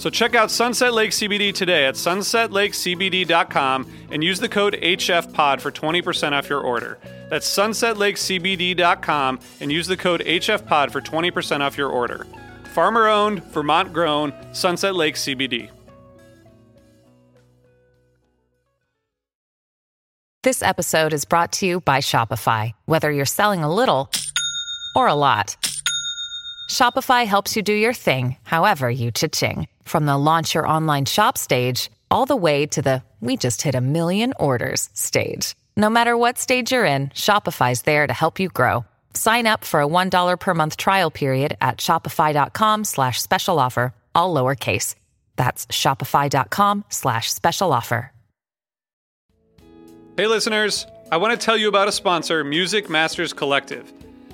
So check out Sunset Lake CBD today at sunsetlakecbd.com and use the code HFPOD for 20% off your order. That's sunsetlakecbd.com and use the code HFPOD for 20% off your order. Farmer owned, Vermont grown, Sunset Lake CBD. This episode is brought to you by Shopify. Whether you're selling a little or a lot, Shopify helps you do your thing, however you cha-ching. From the launch your online shop stage, all the way to the we just hit a million orders stage. No matter what stage you're in, Shopify's there to help you grow. Sign up for a $1 per month trial period at shopify.com slash special offer, all lowercase. That's shopify.com slash special offer. Hey, listeners, I want to tell you about a sponsor, Music Masters Collective.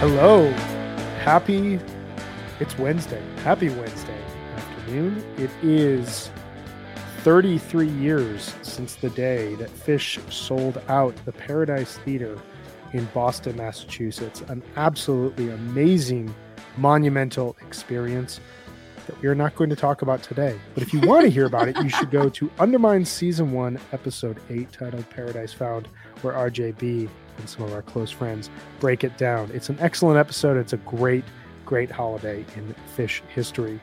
Hello. Happy. It's Wednesday. Happy Wednesday afternoon. It is 33 years since the day that Phish sold out the Paradise Theater in Boston, Massachusetts. An absolutely amazing, monumental experience that we are not going to talk about today. But if you want to hear about it, you should go to Undermine Season 1, Episode 8, titled Paradise Found, where RJ Bee and some of our close friends break it down. It's an excellent episode. It's a great, great holiday in Phish history.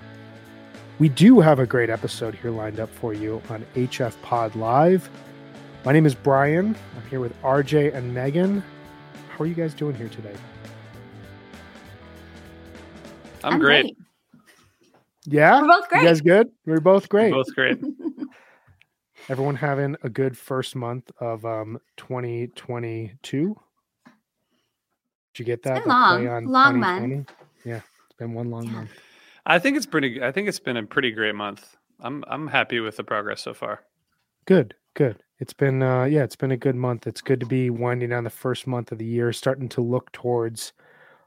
We do have a great episode here lined up for you on HF Pod Live. My name is Brian. I'm here with RJ and Megan. How are you guys doing here today? I'm, I'm great. great. Yeah? We're both great. You guys good? We're both great. We're both great. Everyone having a good first month of um 2022. Did you get that? long, long month. Yeah, it's been one long Yeah. month. I think it's pretty. I think it's been a pretty great month. I'm I'm happy with the progress so far. Good, good. It's been uh yeah, it's been a good month. It's good to be winding down the first month of the year, starting to look towards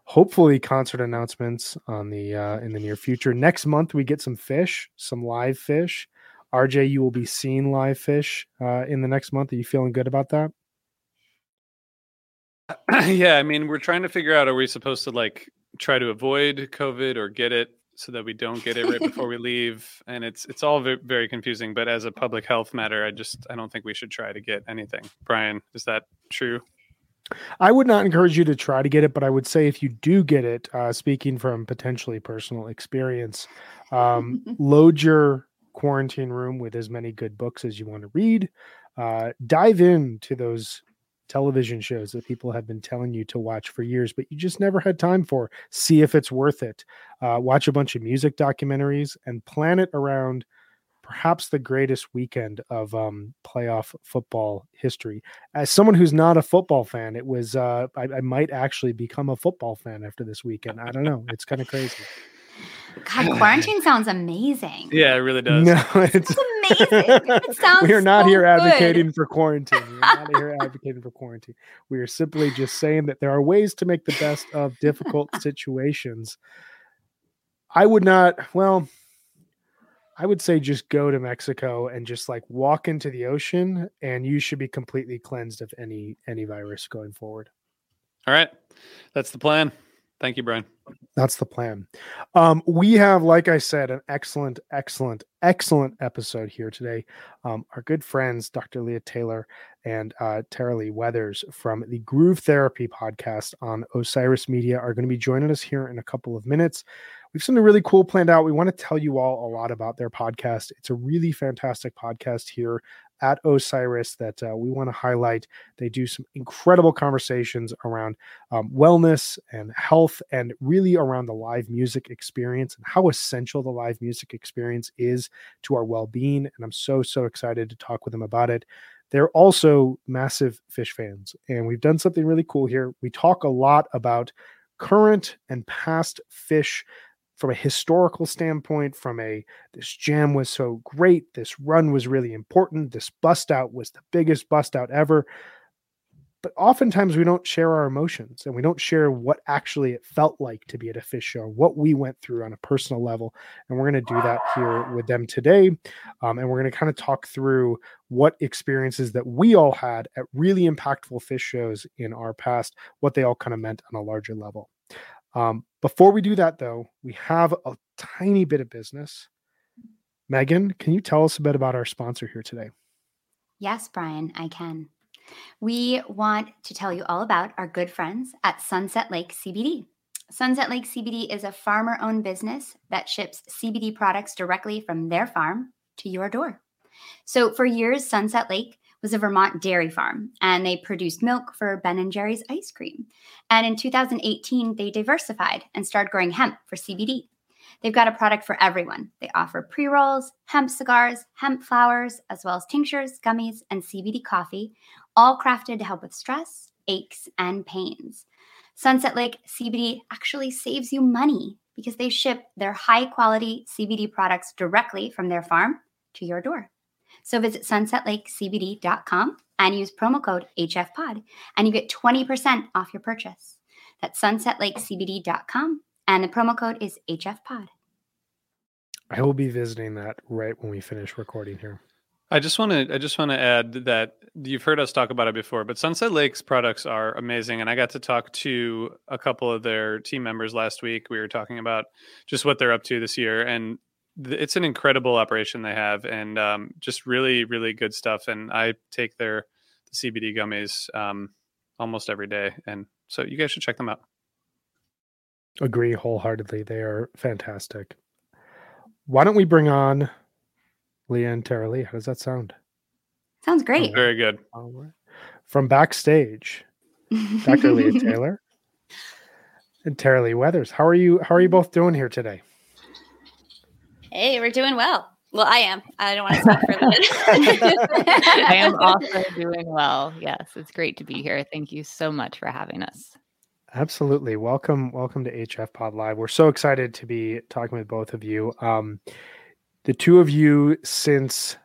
hopefully concert announcements on the uh in the near future. Next month we get some Phish, some live Phish. RJ, you will be seeing live Phish uh in the next month. Are you feeling good about that? yeah, I mean, we're trying to figure out: are we supposed to like try to avoid COVID or get it so that we don't get it right before we leave? And it's it's all ve- very confusing. But as a public health matter, I just I don't think we should try to get anything. Brian, is that true? I would not encourage you to try to get it, but I would say if you do get it, uh, speaking from potentially personal experience, um, load your quarantine room with as many good books as you want to read. Uh, dive into those television shows that people have been telling you to watch for years, but you just never had time for. See if it's worth it. Uh, watch a bunch of music documentaries and plan it around perhaps the greatest weekend of um, playoff football history. As someone who's not a football fan, it was uh, I, I might actually become a football fan after this weekend. I don't know. It's kind of crazy. God, quarantine sounds amazing. Yeah, it really does. No, it's amazing. It sounds we are not so here good. advocating for quarantine. We are not here advocating for quarantine. We are simply just saying that there are ways to make the best of difficult situations. I would not, well, I would say just go to Mexico and just like walk into the ocean and you should be completely cleansed of any any virus going forward. All right. That's the plan. Thank you, Brian. That's the plan. Um, we have, like I said, an excellent, excellent, excellent episode here today. Um, our good friends, Dr. Leah Taylor and uh, Taraleigh Weathers from the Groove Therapy podcast on Osiris Media, are going to be joining us here in a couple of minutes. We've something really cool planned out. We want to tell you all a lot about their podcast. It's a really fantastic podcast here at Osiris that uh, we want to highlight. They do some incredible conversations around um, wellness and health, and really around the live music experience and how essential the live music experience is to our well being. And I'm so, so excited to talk with them about it. They're also massive Phish fans, and we've done something really cool here. We talk a lot about current and past Phish from a historical standpoint, from a this jam was so great, this run was really important, this bust out was the biggest bust out ever. But oftentimes we don't share our emotions and we don't share what actually it felt like to be at a Phish show, what we went through on a personal level. And we're going to do that here with them today. Um, and we're going to kind of talk through what experiences that we all had at really impactful Phish shows in our past, what they all kind of meant on a larger level. Um, before we do that, though, we have a tiny bit of business. Megan, can you tell us a bit about our sponsor here today? Yes, Brian, I can. We want to tell you all about our good friends at Sunset Lake CBD. Sunset Lake CBD is a farmer owned business that ships CBD products directly from their farm to your door. So, for years, Sunset Lake was a Vermont dairy farm, and they produced milk for Ben and Jerry's ice cream. And in 2018, they diversified and started growing hemp for CBD. They've got a product for everyone. They offer pre rolls, hemp cigars, hemp flowers, as well as tinctures, gummies, and CBD coffee, all crafted to help with stress, aches, and pains. Sunset Lake CBD actually saves you money because they ship their high quality CBD products directly from their farm to your door. So visit sunsetlakecbd.com and use promo code HFPOD, and you get 20% off your purchase. That's sunsetlakecbd.com, and the promo code is HFPOD. I will be visiting that right when we finish recording here. I just want to I just want to add that you've heard us talk about it before, but Sunset Lake's products are amazing and I got to talk to a couple of their team members last week. We were talking about just what they're up to this year and it's an incredible operation they have and um, just really really good stuff and i take their the cbd gummies um, almost every day and so you guys should check them out. Agree wholeheartedly they are fantastic. Why don't we bring on leah and Taraleigh how does that sound? Sounds great. very good. From backstage dr leah taylor and Taraleigh weathers how are you how are you both doing here today Hey, we're doing well. Well, I am. I don't want to speak for Lynn. I am also doing well. Yes, it's great to be here. Thank you so much for having us. Absolutely. Welcome, welcome to HF Pod Live. We're so excited to be talking with both of you. Um, the two of you since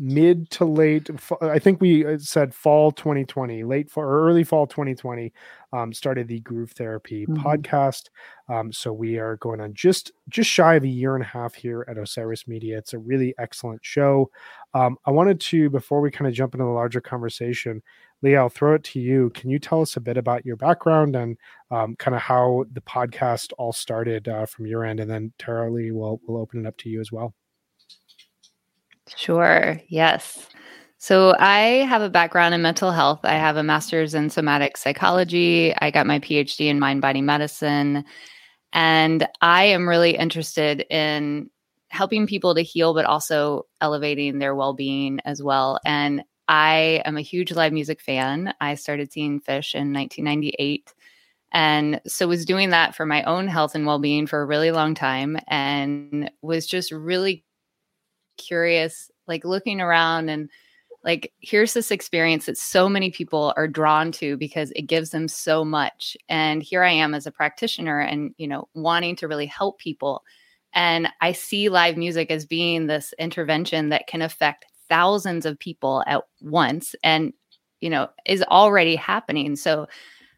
mid to late i think we uh, said fall 2020 late fall or early fall 2020 um, started the groove therapy mm-hmm. podcast. Um, so we are going on just just shy of a year and a half here at osiris media. It's a really excellent show. Um, i wanted to before we kind of jump into the larger conversation leah i'll throw it to you. Can you tell us a bit about your background and um, kind of how the podcast all started uh, from your end? And then Taraleigh will will open it up to you as well Sure. Yes. So I have a background in mental health. I have a master's in somatic psychology. I got my PhD in mind body medicine. And I am really interested in helping people to heal, but also elevating their well being as well. And I am a huge live music fan. I started seeing Phish in 1998. And so was doing that for my own health and well-being for a really long time and was just really curious like looking around and like here's this experience that so many people are drawn to because it gives them so much. And here i am as a practitioner and you know wanting to really help people. And i see live music as being this intervention that can affect thousands of people at once and you know is already happening. So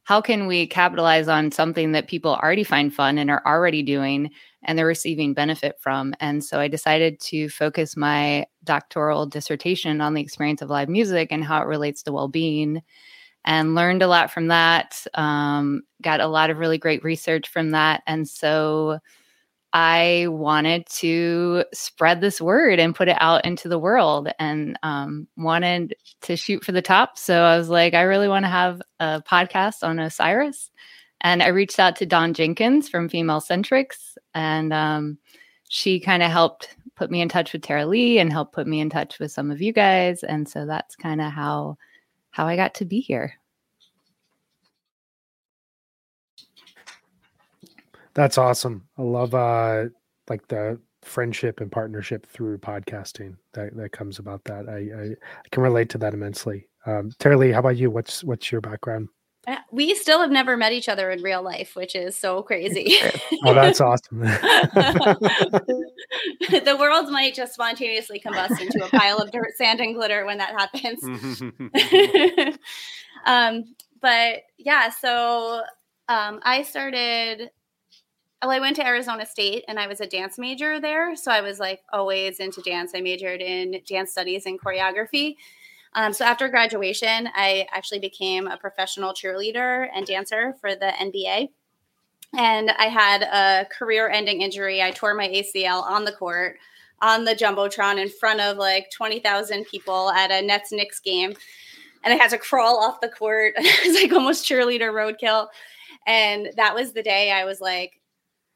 how can we capitalize on something that people already find fun and are already doing and they're receiving benefit from. And so I decided to focus my doctoral dissertation on the experience of live music and how it relates to well being. And learned a lot from that. Um, got a lot of really great research from that. And so I wanted to spread this word and put it out into the world and um, wanted to shoot for the top. So I was like, I really want to have a podcast on Osiris. And I reached out to Dawn Jenkins from Female Centrics, and um, she kind of helped put me in touch with Taraleigh and helped put me in touch with some of you guys. And so that's kind of how how I got to be here. That's awesome. I love uh like the friendship and partnership through podcasting that, that comes about that. I, I, I can relate to that immensely. Um, Taraleigh, how about you? What's what's your background? Uh, we still have never met each other in real life, which is so crazy. oh, that's awesome. the world might just spontaneously combust into a pile of dirt, sand, and glitter when that happens. um, but yeah, so um, I started. Well, I went to Arizona State and I was a dance major there. So I was like always into dance. I majored in dance studies and choreography. Um, so after graduation, I actually became a professional cheerleader and dancer for the NBA. And I had a career ending injury. I tore my ACL on the court, on the Jumbotron in front of like 20,000 people at a Nets Knicks game. And I had to crawl off the court. it was like almost cheerleader roadkill. And that was the day I was like,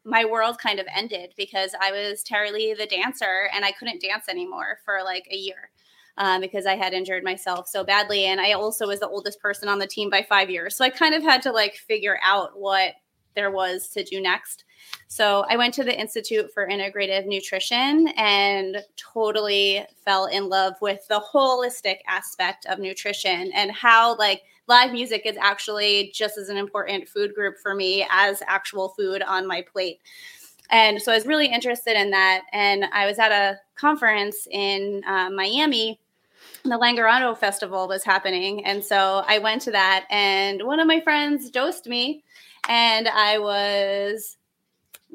my world kind of ended because I was Taraleigh the dancer and I couldn't dance anymore for like a year um, because I had injured myself so badly. And I also was the oldest person on the team by five years. So I kind of had to like figure out what there was to do next. So I went to the Institute for Integrative Nutrition and totally fell in love with the holistic aspect of nutrition and how like live music is actually just as an important food group for me as actual food on my plate. And so I was really interested in that. And I was at a conference in uh, Miami the Langerado Festival was happening. And so I went to that, and one of my friends dosed me, and I was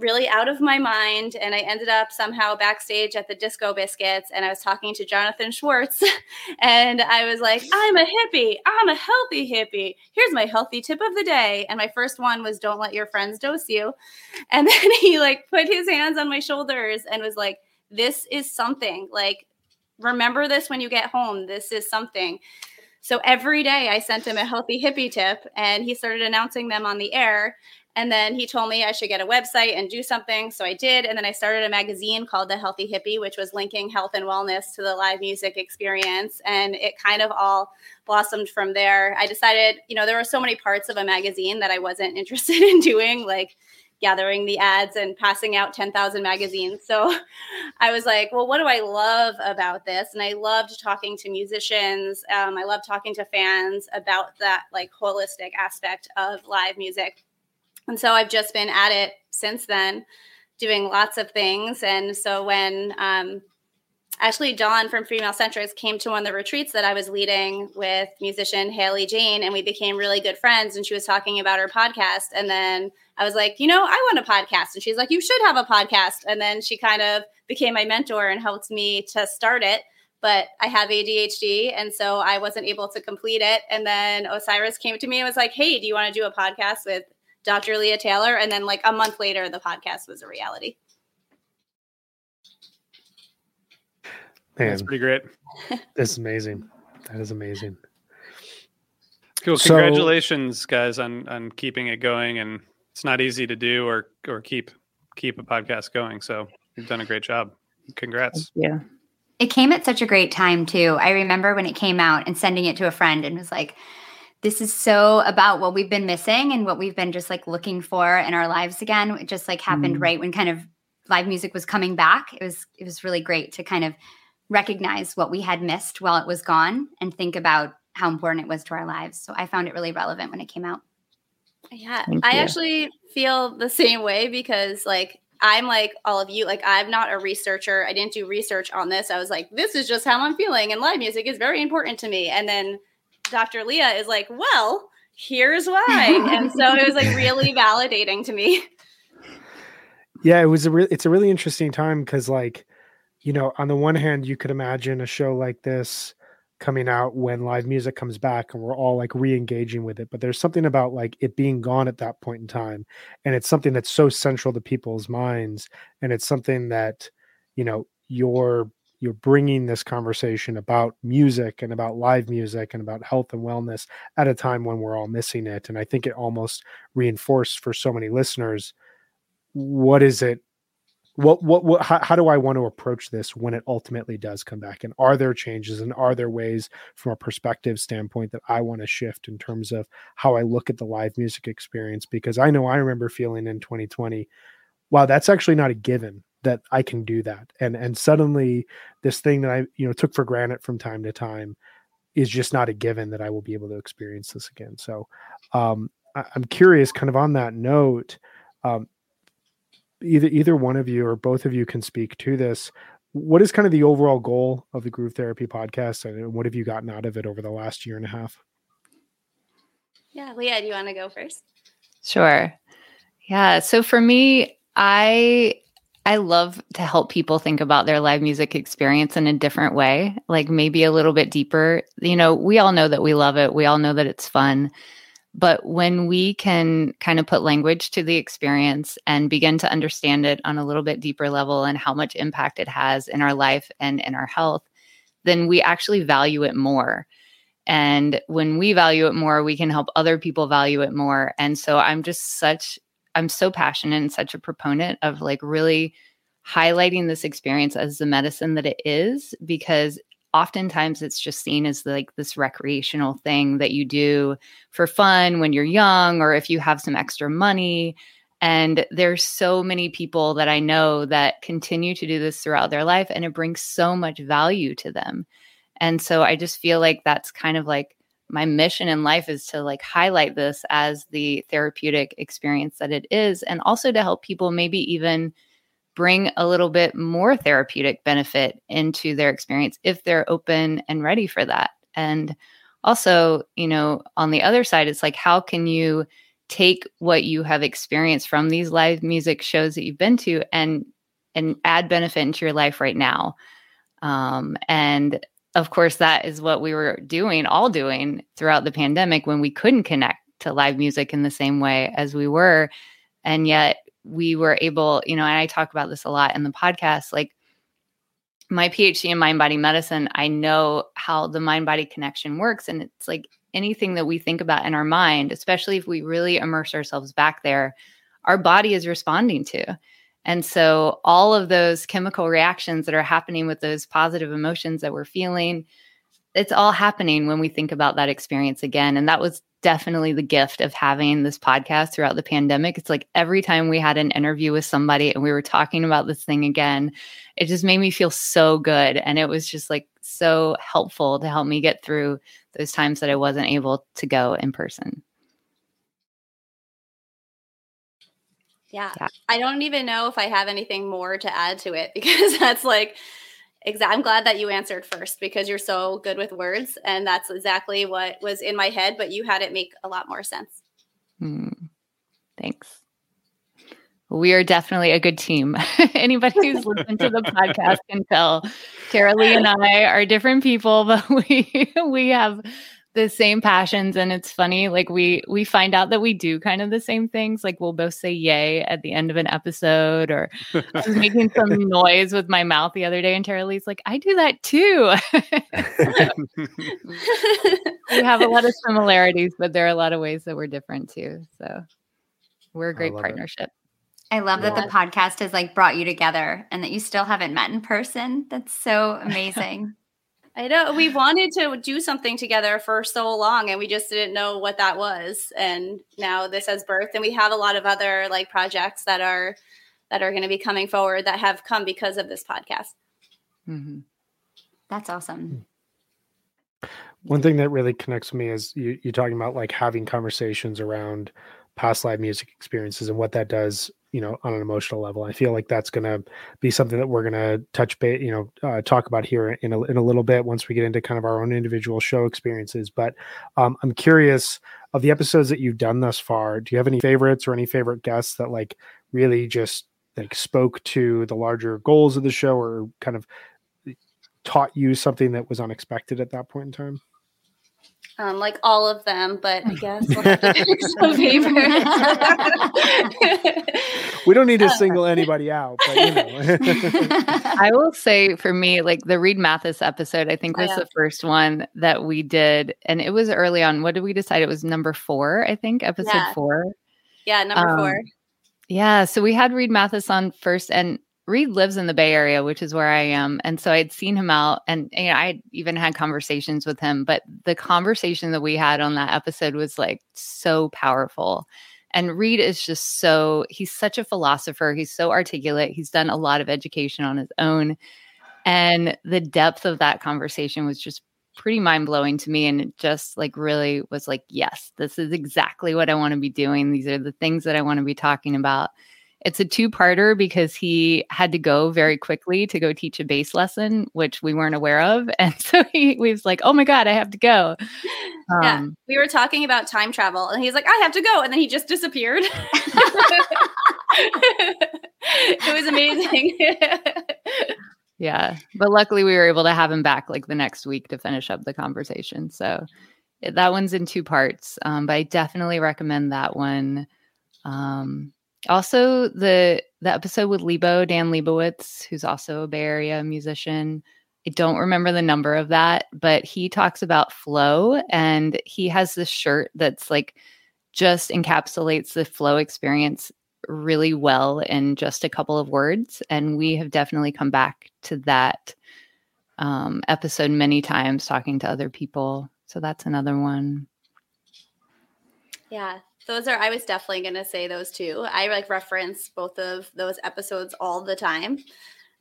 really out of my mind. And I ended up somehow backstage at the Disco Biscuits, and I was talking to Jonathan Schwartz, and I was like, I'm a hippie. I'm a healthy hippie. Here's my healthy tip of the day. And my first one was, Don't let your friends dose you. And then he like put his hands on my shoulders and was like, This is something. Like, remember this when you get home. This is something. So every day I sent him a healthy hippie tip and he started announcing them on the air. And then he told me I should get a website and do something. So I did. And then I started a magazine called The Healthy Hippie, which was linking health and wellness to the live music experience. And it kind of all blossomed from there. I decided, you know, there were so many parts of a magazine that I wasn't interested in doing, like gathering the ads and passing out 10,000 magazines. So I was like, well, what do I love about this? And I loved talking to musicians. Um, I love talking to fans about that like holistic aspect of live music. And so I've just been at it since then, doing lots of things. And so when um, actually Dawn from Female Centrics came to one of the retreats that I was leading with musician Haley Jane, and we became really good friends. And she was talking about her podcast. And then I was like, you know, I want a podcast. And she's like, you should have a podcast. And then she kind of became my mentor and helped me to start it. But I have ADHD, and so I wasn't able to complete it. And then Osiris came to me and was like, hey, do you want to do a podcast with Dr. Leah Taylor? And then, like, a month later, the podcast was a reality. Man, That's pretty great. That's amazing. That is amazing. Cool. Congratulations, so, guys, on on keeping it going. And it's not easy to do or or keep keep a podcast going. So you've done a great job. Congrats. Yeah. It came at such a great time too. I remember when it came out and sending it to a friend and was like, this is so about what we've been missing and what we've been just like looking for in our lives again. It just like happened Mm. right when kind of live music was coming back. It was it was really great to kind of recognize what we had missed while it was gone and think about how important it was to our lives. So I found it really relevant when it came out. Yeah, Thank I you. actually feel the same way because like I'm like all of you, like I'm not a researcher. I didn't do research on this. I was like, this is just how I'm feeling, and live music is very important to me. And then Dr. Leah is like, well, here's why. and so it was like really validating to me. Yeah, it was a re- it's a really interesting time because like, you know, on the one hand, you could imagine a show like this coming out when live music comes back and we're all like re-engaging with it. But there's something about like it being gone at that point in time. And it's something that's so central to people's minds. And it's something that, you know, you're you're bringing this conversation about music and about live music and about health and wellness at a time when we're all missing it. And I think it almost reinforced for so many listeners what is it what what, what how, how do i want to approach this when it ultimately does come back and are there changes and are there ways from a perspective standpoint that i want to shift in terms of how i look at the live music experience because i know i remember feeling in 2020 wow that's actually not a given that i can do that and and suddenly this thing that i you know took for granted from time to time is just not a given that i will be able to experience this again so um I, i'm curious kind of on that note um, either either one of you or both of you can speak to this what is kind of the overall goal of the groove therapy podcast and what have you gotten out of it over the last year and a half Yeah, Leah, do you want to go first? Sure. Yeah. So for me, I I love to help people think about their live music experience in a different way, like maybe a little bit deeper. You know, we all know that we love it. We all know that it's fun. But when we can kind of put language to the experience and begin to understand it on a little bit deeper level and how much impact it has in our life and in our health, then we actually value it more. And when we value it more, we can help other people value it more. And so I'm just such, I'm so passionate and such a proponent of like really highlighting this experience as the medicine that it is, because oftentimes it's just seen as like this recreational thing that you do for fun when you're young or if you have some extra money. And there's so many people that I know that continue to do this throughout their life, and it brings so much value to them. And so I just feel like that's kind of like my mission in life is to like highlight this as the therapeutic experience that it is, and also to help people maybe even bring a little bit more therapeutic benefit into their experience if they're open and ready for that. And also, you know, on the other side, it's like, how can you take what you have experienced from these live music shows that you've been to and and add benefit into your life right now? Um, and of course, that is what we were doing, all doing throughout the pandemic when we couldn't connect to live music in the same way as we were. And yet we were able, you know, and I talk about this a lot in the podcast, like my PhD in mind body medicine, I know how the mind body connection works. And it's like anything that we think about in our mind, especially if we really immerse ourselves back there, our body is responding to. And so all of those chemical reactions that are happening with those positive emotions that we're feeling, it's all happening when we think about that experience again. And that was definitely the gift of having this podcast throughout the pandemic. It's like every time we had an interview with somebody and we were talking about this thing again, it just made me feel so good. And it was just like so helpful to help me get through those times that I wasn't able to go in person. Yeah. Yeah. I don't even know if I have anything more to add to it because that's like exact I'm glad that you answered first because you're so good with words and that's exactly what was in my head but you had it make a lot more sense. Hmm. Thanks. We are definitely a good team. Anybody who's listened to the podcast can tell Taraleigh and I are different people, but we we have the same passions and it's funny like we we find out that we do kind of the same things like we'll both say yay at the end of an episode or I was making some noise with my mouth the other day and Taraleigh's like I do that too. we have a lot of similarities but there are a lot of ways that we're different too. So we're a great love it. partnership. I love that the podcast has like brought you together and that you still haven't met in person. That's so amazing. I know we wanted to do something together for so long and we just didn't know what that was. And now this has birth and we have a lot of other like projects that are that are going to be coming forward that have come because of this podcast. Mm-hmm. That's awesome. One thing that really connects with me is you, you're talking about like having conversations around past live music experiences and what that does you know on an emotional level i feel like that's going to be something that we're going to touch base you know uh, talk about here in a, in a little bit once we get into kind of our own individual show experiences but um, i'm curious of the episodes that you've done thus far do you have any favorites or any favorite guests that like really just like spoke to the larger goals of the show or kind of taught you something that was unexpected at that point in time? Um, like all of them, but I guess we'll have to pick some favorites. we don't need to uh, single anybody out, but you know. I will say for me, like the Reed Mathis episode, I think oh, was oh, yeah. the first one that we did, and it was early on. What did we decide? It was number four, I think, episode yeah. four. Yeah, number um, four. Yeah, so we had Reed Mathis on first, and Reed lives in the Bay Area, which is where I am. And so I'd seen him out and you know, I even had conversations with him. But the conversation that we had on that episode was like so powerful. And Reed is just so, he's such a philosopher. He's so articulate. He's done a lot of education on his own. And the depth of that conversation was just pretty mind blowing to me. And it just like really was like, yes, this is exactly what I want to be doing. These are the things that I want to be talking about. It's a two parter because he had to go very quickly to go teach a bass lesson, which we weren't aware of. And so he, we was like, oh my God, I have to go. Um, yeah. We were talking about time travel and he's like, I have to go. And then he just disappeared. it was amazing. yeah. But luckily we were able to have him back like the next week to finish up the conversation. So that one's in two parts. Um, but I definitely recommend that one. Um, also, the the episode with Lebo, Dan Lebowitz, who's also a Bay Area musician. I don't remember the number of that, but he talks about flow and he has this shirt that's like just encapsulates the flow experience really well in just a couple of words. And we have definitely come back to that um, episode many times talking to other people. So that's another one. Yeah, those are, I was definitely going to say those two. I like reference both of those episodes all the time.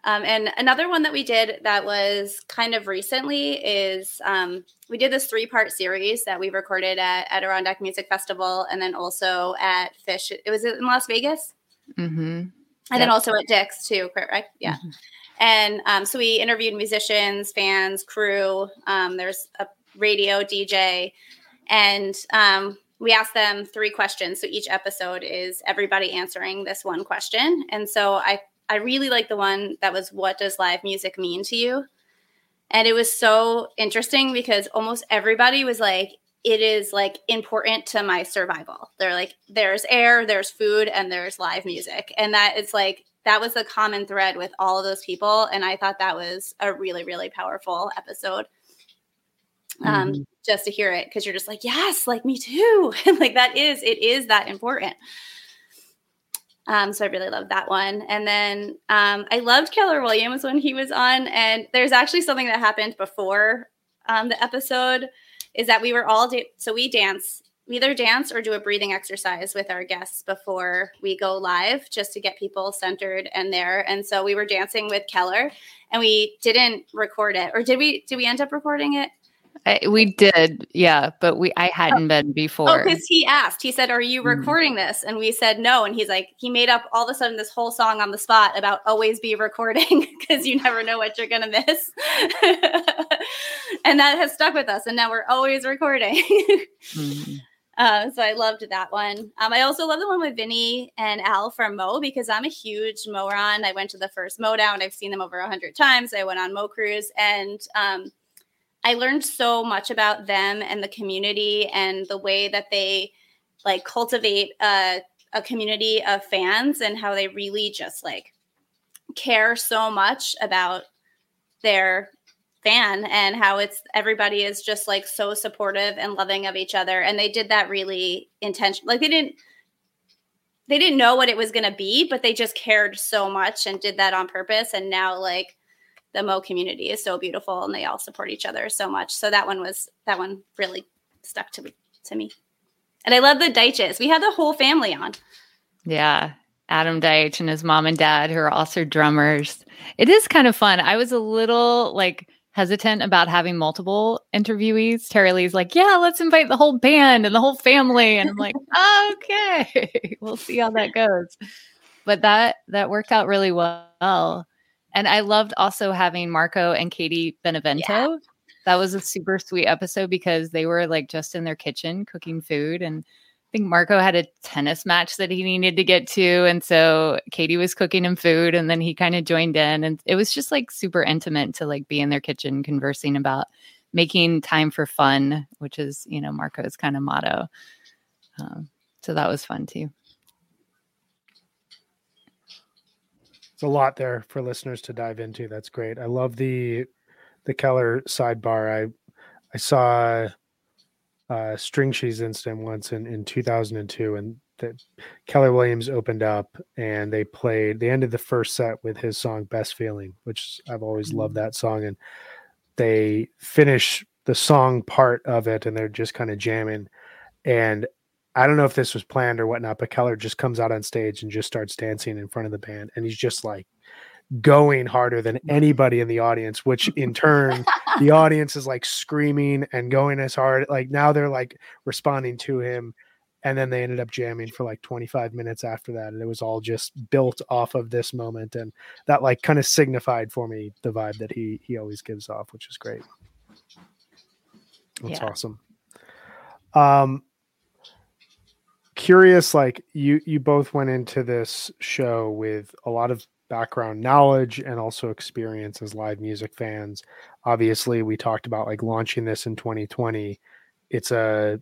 Um, and another one that we did that was kind of recently is um, we did this three part series that we recorded at Adirondack Music Festival and then also at Phish. It was in Las Vegas. Mm-hmm. And yep. then also at Dick's too, correct? Yeah. Mm-hmm. And um, so we interviewed musicians, fans, crew. Um, there's a radio DJ. And um, we ask them three questions. So each episode is everybody answering this one question. And so I I really like the one that was what does live music mean to you? And it was so interesting because almost everybody was like it is like important to my survival. They're like there's air, there's food and there's live music. And that is like that was the common thread with all of those people and I thought that was a really really powerful episode um, mm-hmm. just to hear it because you're just like, yes, like me too. and like that is, it is that important. Um, so I really love that one. And then um, I loved Keller Williams when he was on. And there's actually something that happened before um, the episode is that we were all, da- so we dance, we either dance or do a breathing exercise with our guests before we go live just to get people centered and there. And so we were dancing with Keller and we didn't record it. Or did we, did we end up recording it? I, we did, yeah, but we I hadn't oh. been before. Oh, because he asked. He said, "Are you mm. recording mm. this?" And we said no. And he's like, he made up all of a sudden this whole song on the spot about always be recording because you never know what you're gonna miss. and that has stuck with us. And now we're always recording. mm. uh, so I loved that one. Um, I also love the one with Vinnie and Al from Mo because I'm a huge Mo run. I went to the first Mo down. I've seen them over a hundred times. I went on Mo cruise and. Um, I learned so much about them and the community and the way that they like cultivate a, a community of fans and how they really just like care so much about their fan and how it's everybody is just like so supportive and loving of each other and they did that really intention like they didn't they didn't know what it was going to be, but they just cared so much and did that on purpose. And now, like, the Mo community is so beautiful and they all support each other so much. So that one was that one really stuck to me to me. And I love the Deitches. We had the whole family on. Yeah. Adam Deitch and his mom and dad, who are also drummers. It is kind of fun. I was a little like hesitant about having multiple interviewees. Taraleigh's like, yeah, let's invite the whole band and the whole family. And I'm like, okay, we'll see how that goes. But that that worked out really well. And I loved also having Marco and Katie Benevento. Yeah. That was a super sweet episode because they were like just in their kitchen cooking food. And I think Marco had a tennis match that he needed to get to. And so Katie was cooking him food and then he kind of joined in. And it was just like super intimate to like be in their kitchen conversing about making time for fun, which is, you know, Marco's kind of motto. Um, so that was fun too. It's a lot there for listeners to dive into. That's great. I love the the Keller sidebar. I I saw uh, String Cheese incident once in, in 2002, and the, Keller Williams opened up and they played. They ended the first set with his song "Best Feeling," which I've always loved mm. that song. And they finish the song part of it, and they're just kind of jamming. And I don't know if this was planned or whatnot, but Keller just comes out on stage and just starts dancing in front of the band, and he's just like going harder than anybody in the audience, which in turn the audience is like screaming and going as hard. Like now they're like responding to him. And then they ended up jamming for like 25 minutes after that. And it was all just built off of this moment. And that like kind of signified for me the vibe that he he always gives off, which is great. That's yeah. awesome. Um curious like you you both went into this show with a lot of background knowledge and also experience as live music fans. Obviously we talked about like launching this in 2020 it's a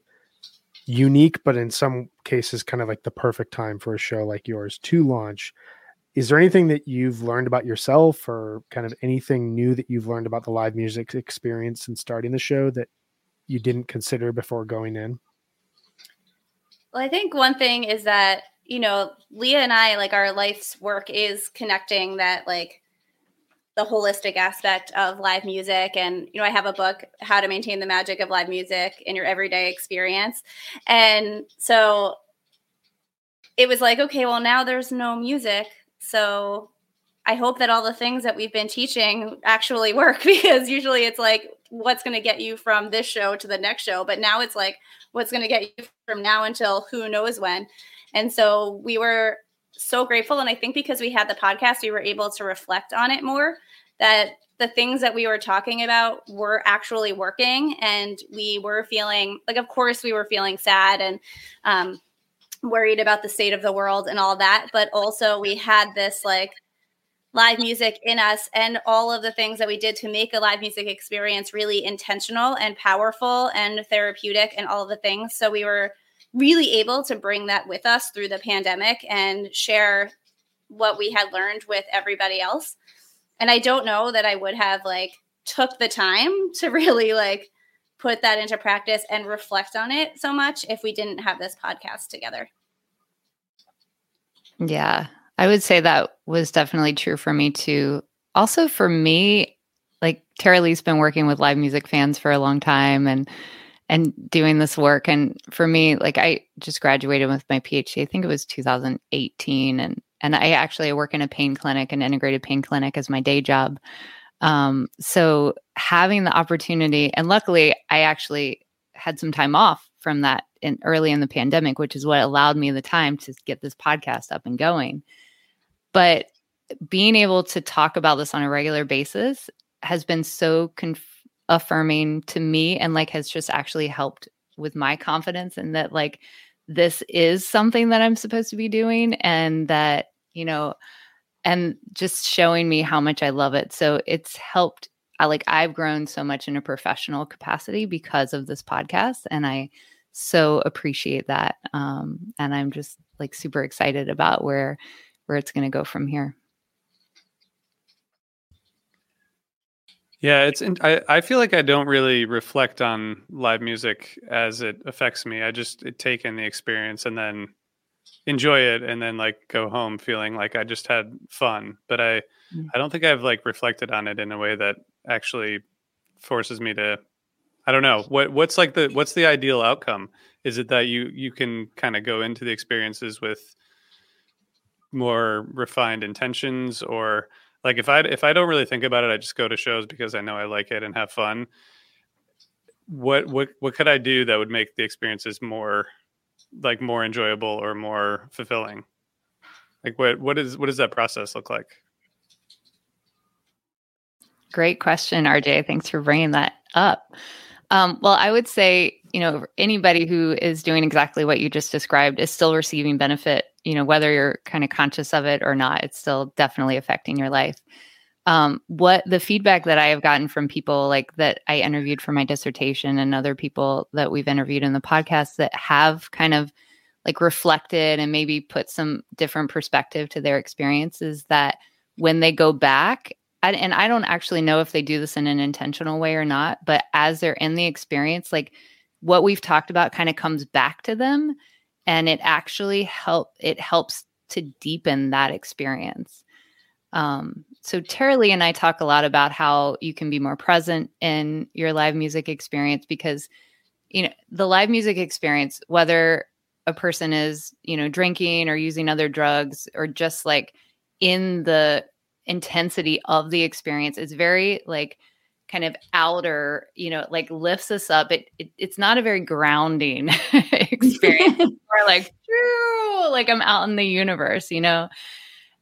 unique but in some cases kind of like the perfect time for a show like yours to launch. Is there anything that you've learned about yourself or kind of anything new that you've learned about the live music experience and starting the show that you didn't consider before going in well, I think one thing is that, you know, Leah and I, like our life's work is connecting that, like, the holistic aspect of live music. And, you know, I have a book, How to Maintain the Magic of Live Music in Your Everyday Experience. And so it was like, okay, well, now there's no music. So I hope that all the things that we've been teaching actually work because usually it's like, what's going to get you from this show to the next show. But now it's like, what's going to get you from now until who knows when. And so we were so grateful. And I think because we had the podcast, we were able to reflect on it more that the things that we were talking about were actually working. And we were feeling like, of course, we were feeling sad and, um, worried about the state of the world and all that but also we had this like live music in us and all of the things that we did to make a live music experience really intentional and powerful and therapeutic and all the things. So we were really able to bring that with us through the pandemic and share what we had learned with everybody else. And I don't know that I would have like took the time to really like put that into practice and reflect on it so much if we didn't have this podcast together. Yeah, I would say that was definitely true for me too. Also, for me, like Taraleigh's been working with live music fans for a long time and and doing this work. And for me, like I just graduated with my PhD. I think it was 2018, and and I actually work in a pain clinic, an integrated pain clinic, as my day job. Um, so having the opportunity, and luckily, I actually had some time off from that in early in the pandemic, which is what allowed me the time to get this podcast up and going. But being able to talk about this on a regular basis has been so conf- affirming to me and like has just actually helped with my confidence and that like this is something that I'm supposed to be doing and that, you know, and just showing me how much I love it. So it's helped I like I've grown so much in a professional capacity because of this podcast and I so appreciate that. Um and I'm just like super excited about where where it's going to go from here. Yeah, it's. I I feel like I don't really reflect on live music as it affects me. I just take in the experience and then enjoy it and then like go home feeling like I just had fun. But I mm. I don't think I've like reflected on it in a way that actually forces me to I don't know. What what's like the what's the ideal outcome? Is it that you you can kind of go into the experiences with more refined intentions or like if I if I don't really think about it, I just go to shows because I know I like it and have fun. What what what could I do that would make the experiences more like more enjoyable or more fulfilling? Like what what is what does that process look like? Great question, RJ. Thanks for bringing that up. Um, well, I would say, you know, anybody who is doing exactly what you just described is still receiving benefit, you know, whether you're kind of conscious of it or not, it's still definitely affecting your life. Um, what the feedback that I have gotten from people like that I interviewed for my dissertation and other people that we've interviewed in the podcast that have kind of like reflected and maybe put some different perspective to their experiences that when they go back and I don't actually know if they do this in an intentional way or not, but as they're in the experience, like what we've talked about kind of comes back to them and it actually help it helps to deepen that experience. Um, so Taraleigh and I talk a lot about how you can be more present in your live music experience because you know the live music experience, whether a person is you know drinking or using other drugs or just like in the intensity of the experience is very like kind of outer, you know, like lifts us up. It, it it's not a very grounding experience. More like true, like I'm out in the universe, you know.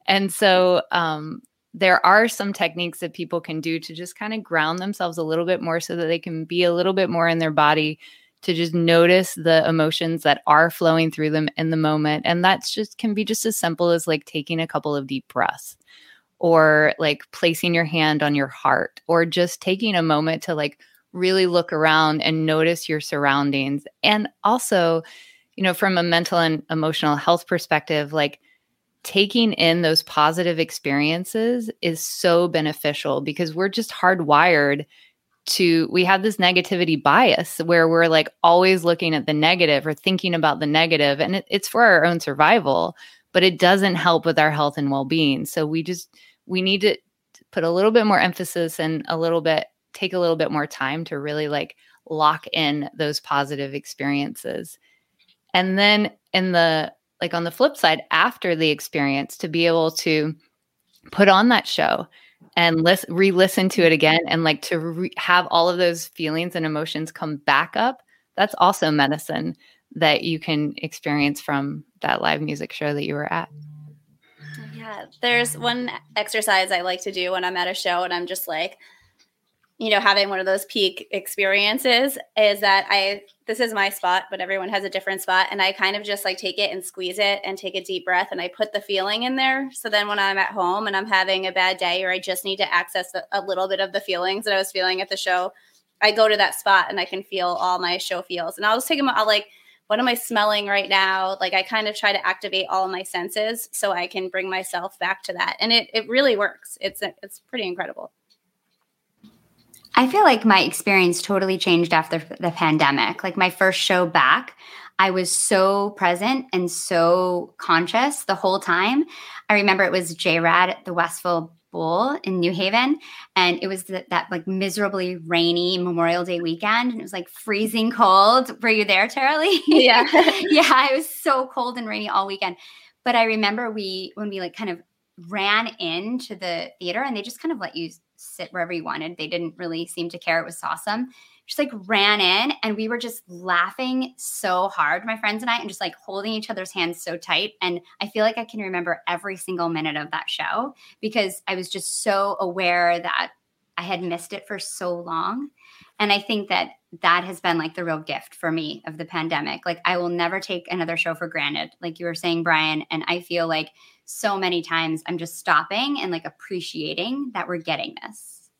And so um there are some techniques that people can do to just kind of ground themselves a little bit more so that they can be a little bit more in their body to just notice the emotions that are flowing through them in the moment and that's just can be just as simple as like taking a couple of deep breaths or like placing your hand on your heart or just taking a moment to like really look around and notice your surroundings. And also you know from a mental and emotional health perspective like taking in those positive experiences is so beneficial because we're just hardwired to we have this negativity bias where we're like always looking at the negative or thinking about the negative and it, it's for our own survival but it doesn't help with our health and well-being. So we just we need to put a little bit more emphasis and a little bit take a little bit more time to really like lock in those positive experiences and then in the like on the flip side after the experience to be able to put on that show and listen, re-listen to it again and like to re- have all of those feelings and emotions come back up that's also medicine that you can experience from that live music show that you were at. Yeah, there's one exercise I like to do when I'm at a show and I'm just like, you know, having one of those peak experiences is that I, this is my spot, but everyone has a different spot. And I kind of just like take it and squeeze it and take a deep breath and I put the feeling in there. So then when I'm at home and I'm having a bad day or I just need to access a, little bit of the feelings that I was feeling at the show, I go to that spot and I can feel all my show feels. And I'll just take them, I'll like, what am I smelling right now? Like I kind of try to activate all my senses so I can bring myself back to that. And it, it really works. It's, it's pretty incredible. I feel like my experience totally changed after the pandemic. Like my first show back, I was so present and so conscious the whole time. I remember it was JRAD at the Westville Bowl in New Haven, and it was the, that like miserably rainy Memorial Day weekend, and it was like freezing cold. Were you there, Taraleigh? Yeah, yeah, it was so cold and rainy all weekend. But I remember we when we like kind of ran into the theater, and they just kind of let you sit wherever you wanted. They didn't really seem to care. It was awesome just like ran in and we were just laughing so hard, my friends and I, and just like holding each other's hands so tight. And I feel like I can remember every single minute of that show because I was just so aware that I had missed it for so long. And I think that that has been like the real gift for me of the pandemic. Like, I will never take another show for granted, like you were saying, Brian. And I feel like so many times I'm just stopping and like appreciating that we're getting this.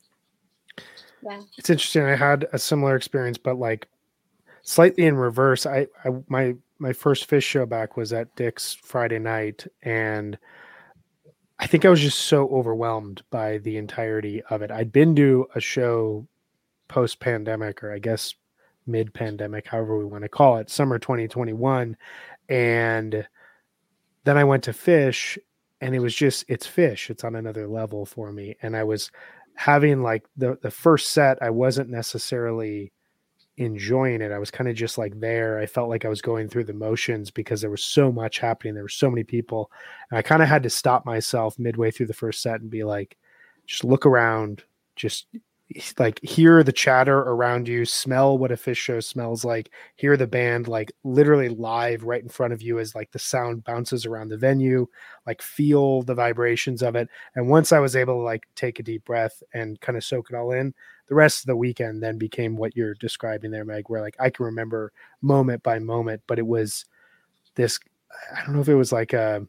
Yeah. It's interesting. I had a similar experience, but like slightly in reverse. I, I my my first Phish show back was at Dick's Friday night, and I think I was just so overwhelmed by the entirety of it. I'd been to a show post pandemic, or I guess mid pandemic, however we want to call it, summer 2021, and then I went to Phish, and it was just it's Phish. It's on another level for me. And I was having like the the first set, I wasn't necessarily enjoying it. I was kind of just like there. I felt like I was going through the motions because there was so much happening. There were so many people. And I kind of had to stop myself midway through the first set and be like, just look around, just like hear the chatter around you, smell what a Phish show smells like, hear the band like literally live right in front of you as like the sound bounces around the venue, like feel the vibrations of it. And once I was able to like take a deep breath and kind of soak it all in, the rest of the weekend then became what you're describing there, Meg, where like I can remember moment by moment, but it was this I don't know if it was like a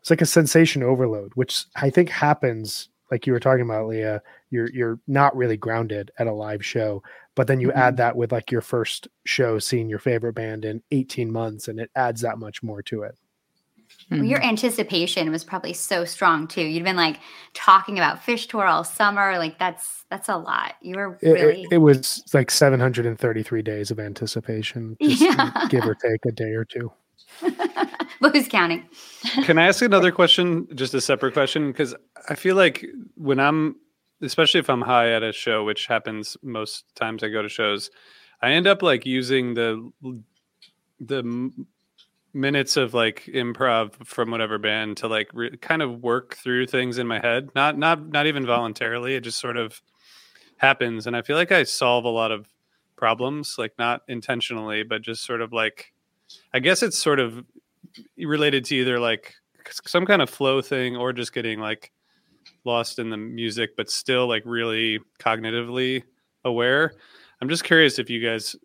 it's like a sensation overload, which I think happens like you were talking about, Leah, you're you're not really grounded at a live show. But then you mm-hmm. add that with like your first show, seeing your favorite band in 18 months, and it adds that much more to it. Mm-hmm. Well, your anticipation was probably so strong too. You'd been like talking about Phish tour all summer. Like that's that's a lot. You were really. It, it, it was like 733 days of anticipation, yeah. give or take a day or two. But who's counting? Can I ask another question, just a separate question? Because I feel like when I'm, especially if I'm high at a show, which happens most times I go to shows, I end up like using the the minutes of like improv from whatever band to like re- kind of work through things in my head not not not even voluntarily it just sort of happens and i feel like i solve a lot of problems like not intentionally but just sort of like I guess it's sort of related to either like some kind of flow thing or just getting like lost in the music, but still like really cognitively aware. I'm just curious if you guys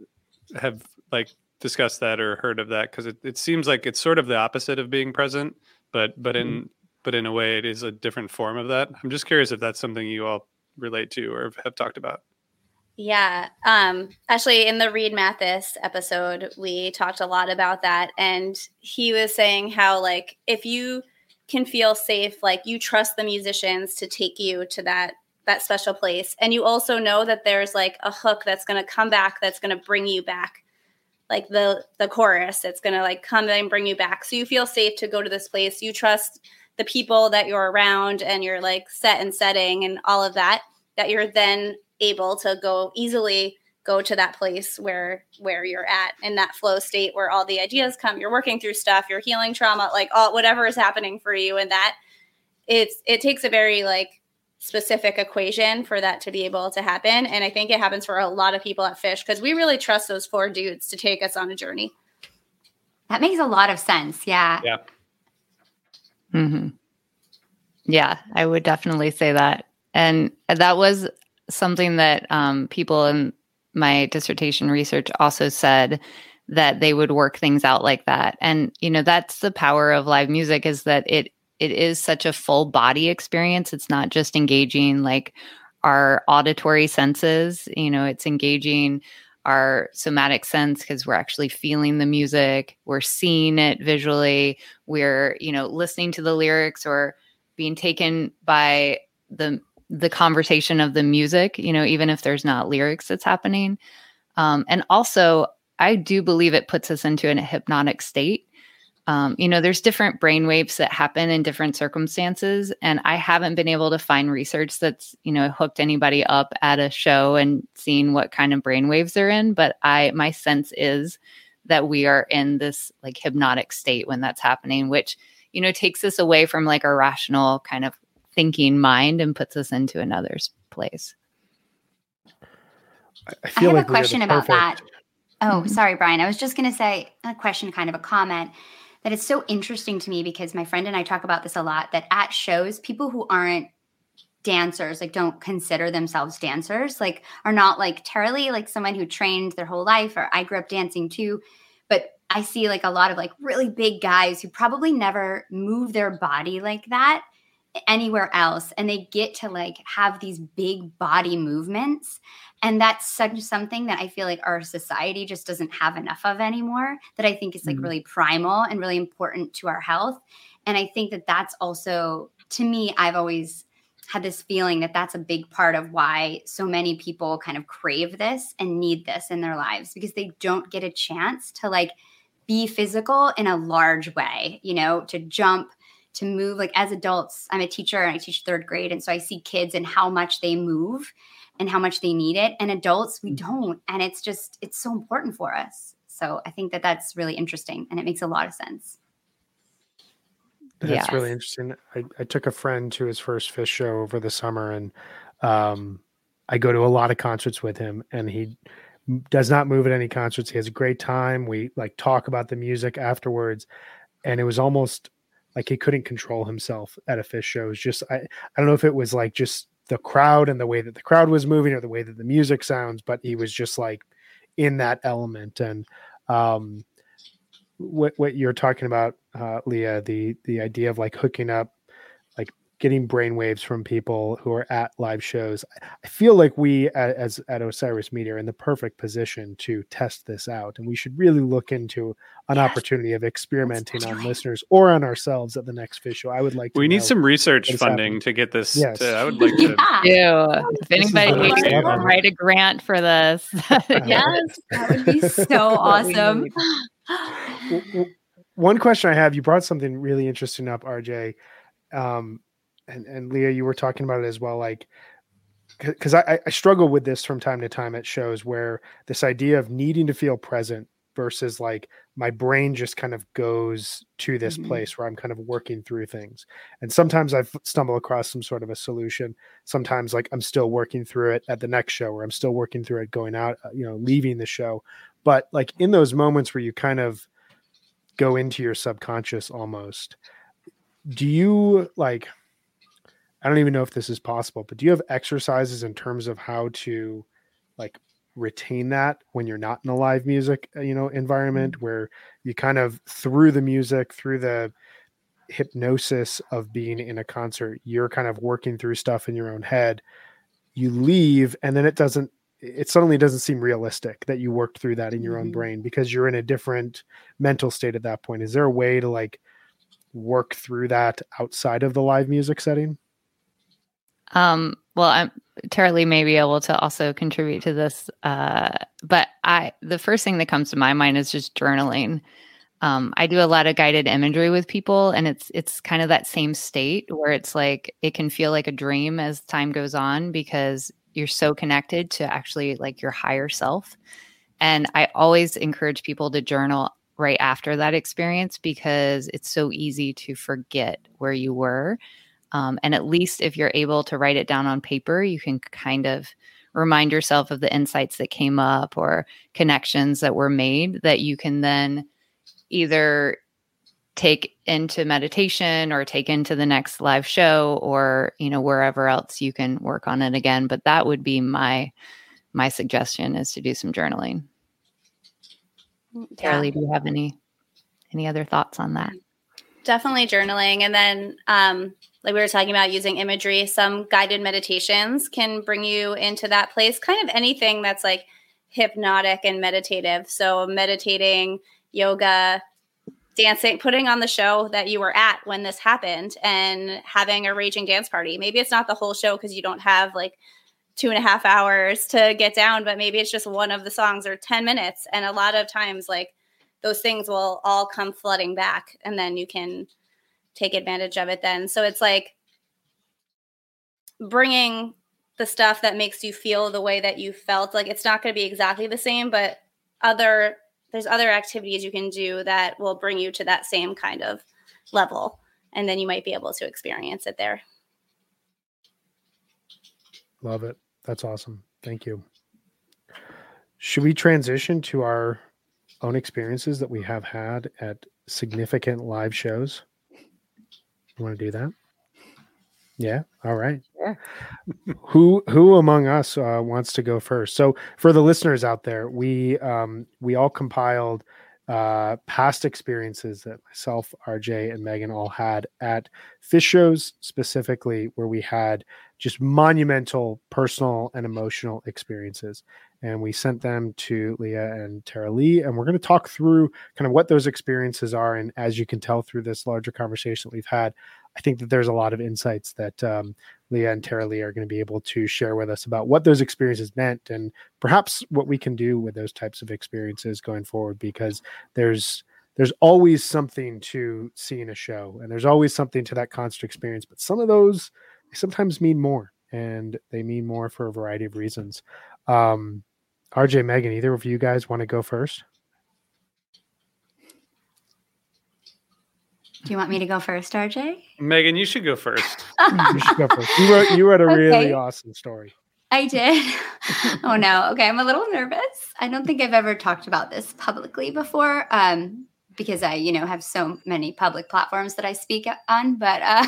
have like discussed that or heard of that because it, it seems like it's sort of the opposite of being present, but but in mm-hmm. but in a way it is a different form of that. I'm just curious if that's something you all relate to or have talked about. Yeah. Um, actually, in the Reed Mathis episode, we talked a lot about that. And he was saying how, like, if you can feel safe, like you trust the musicians to take you to that that special place and you also know that there's like a hook that's going to come back that's going to bring you back like the the chorus it's going to like come and bring you back so you feel safe to go to this place you trust the people that you're around and you're like set and setting and all of that that you're then able to go easily go to that place where where you're at in that flow state where all the ideas come. You're working through stuff you're healing trauma like all whatever is happening for you. And that it's it takes a very like specific equation for that to be able to happen. And i think it happens for a lot of people at Phish because we really trust those four dudes to take us on a journey. That makes a lot of sense. Yeah. Yeah. Mm-hmm. yeah i would definitely say that. And that was something that um, people in my dissertation research also said that they would work things out like that. And you know that's the power of live music is that it it is such a full body experience. It's not just engaging like our auditory senses you know it's engaging our somatic sense because we're actually feeling the music we're seeing it visually we're you know listening to the lyrics or being taken by the the conversation of the music, you know, even if there's not lyrics that's happening. Um, and also, I do believe it puts us into a hypnotic state. Um, you know, there's different brain waves that happen in different circumstances, and I haven't been able to find research that's you know hooked anybody up at a show and seeing what kind of brain waves they're in. But I, my sense is that we are in this like hypnotic state when that's happening, which you know takes us away from like our rational kind of thinking mind and puts us into another's place. I, I have like a question about that. Oh, mm-hmm. sorry, Brian. I was just going to say a question, kind of a comment that it's so interesting to me because my friend and I talk about this a lot that at shows, people who aren't dancers, like don't consider themselves dancers, like are not like terribly like someone who trained their whole life or I grew up dancing too. But I see like a lot of like really big guys who probably never move their body like that anywhere else and they get to like have these big body movements and that's such something that i feel like our society just doesn't have enough of anymore that i think is like mm-hmm. really primal and really important to our health and i think that that's also to me i've always had this feeling that that's a big part of why so many people kind of crave this and need this in their lives because they don't get a chance to like be physical in a large way, you know, to jump, to move. Like as adults, I'm a teacher and I teach third grade. And so I see kids and how much they move and how much they need it. And adults, we mm-hmm. don't. And it's just, it's so important for us. So I think that that's really interesting and it makes a lot of sense. That's yes. really interesting. I, I took a friend to his first Phish show over the summer and um, I go to a lot of concerts with him and he does not move at any concerts. He has a great time. We like talk about the music afterwards. And it was almost like he couldn't control himself at a Phish show. It just I, I don't know if it was like just the crowd and the way that the crowd was moving or the way that the music sounds, but he was just like in that element. And um what what you're talking about, uh, Leah, the the idea of like hooking up getting brainwaves from people who are at live shows. I feel like we as at Osiris Media are in the perfect position to test this out, and we should really look into an yes. opportunity of experimenting on listeners or on ourselves at the next Phish show. I would like. we need some research funding happening. to get this. Yes. To, I would like to. yeah. If anybody write a grant for this, yes, that would be so awesome. One question I have: You brought something really interesting up, RJ. Um, and and Leah, you were talking about it as well, like because I, I struggle with this from time to time at shows where this idea of needing to feel present versus like my brain just kind of goes to this mm-hmm. place where I'm kind of working through things. And sometimes I stumble across some sort of a solution. Sometimes like I'm still working through it at the next show or I'm still working through it going out, uh, you know, leaving the show. But like in those moments where you kind of go into your subconscious almost, do you like I don't even know if this is possible, but do you have exercises in terms of how to like retain that when you're not in a live music, uh, you know, environment mm-hmm. where you kind of through the music, through the hypnosis of being in a concert, you're kind of working through stuff in your own head. You leave and then it doesn't it suddenly doesn't seem realistic that you worked through that in your mm-hmm. own brain because you're in a different mental state at that point. Is there a way to like work through that outside of the live music setting? Um, well, I'm Taraleigh may be able to also contribute to this. Uh, but I, the first thing that comes to my mind is just journaling. Um, I do a lot of guided imagery with people, and it's it's kind of that same state where it's like it can feel like a dream as time goes on because you're so connected to actually like your higher self. And I always encourage people to journal right after that experience because it's so easy to forget where you were um, and at least if you're able to write it down on paper, you can kind of remind yourself of the insights that came up or connections that were made that you can then either take into meditation or take into the next live show or you know wherever else you can work on it again. But that would be my my suggestion is to do some journaling. Yeah. Taraleigh, do you have any any other thoughts on that? Definitely journaling. And then um like we were talking about using imagery some guided meditations can bring you into that place kind of anything that's like hypnotic and meditative. So meditating yoga dancing putting on the show that you were at when this happened and having a raging dance party. Maybe it's not the whole show because you don't have like two and a half hours to get down but maybe it's just one of the songs or 10 minutes. And a lot of times like those things will all come flooding back and then you can take advantage of it then. So it's like bringing the stuff that makes you feel the way that you felt. Like it's not going to be exactly the same, but other there's other activities you can do that will bring you to that same kind of level and then you might be able to experience it there. Love it. That's awesome. Thank you. Should we transition to our own experiences that we have had at significant live shows? You want to do that? Yeah. All right. Yeah. who who among us uh, wants to go first? So for the listeners out there, we um, we all compiled uh, past experiences that myself, RJ, and Megan all had at fish shows, specifically where we had just monumental personal and emotional experiences. And we sent them to Leah and Taraleigh. and we're going to talk through kind of what those experiences are. And as you can tell through this larger conversation that we've had, I think that there's a lot of insights that um, Leah and Taraleigh are going to be able to share with us about what those experiences meant and perhaps what we can do with those types of experiences going forward because there's there's always something to seeing a show and there's always something to that concert experience but some of those sometimes mean more and they mean more for a variety of reasons. Um rj megan either of you guys want to go first Do you want me to go first, RJ? Megan, you should go first. you should go first. You wrote, you wrote a really awesome story. I did. oh no. Okay, I'm a little nervous. I don't think I've ever talked about this publicly before. Um, because I, you know, have so many public platforms that I speak on. But uh,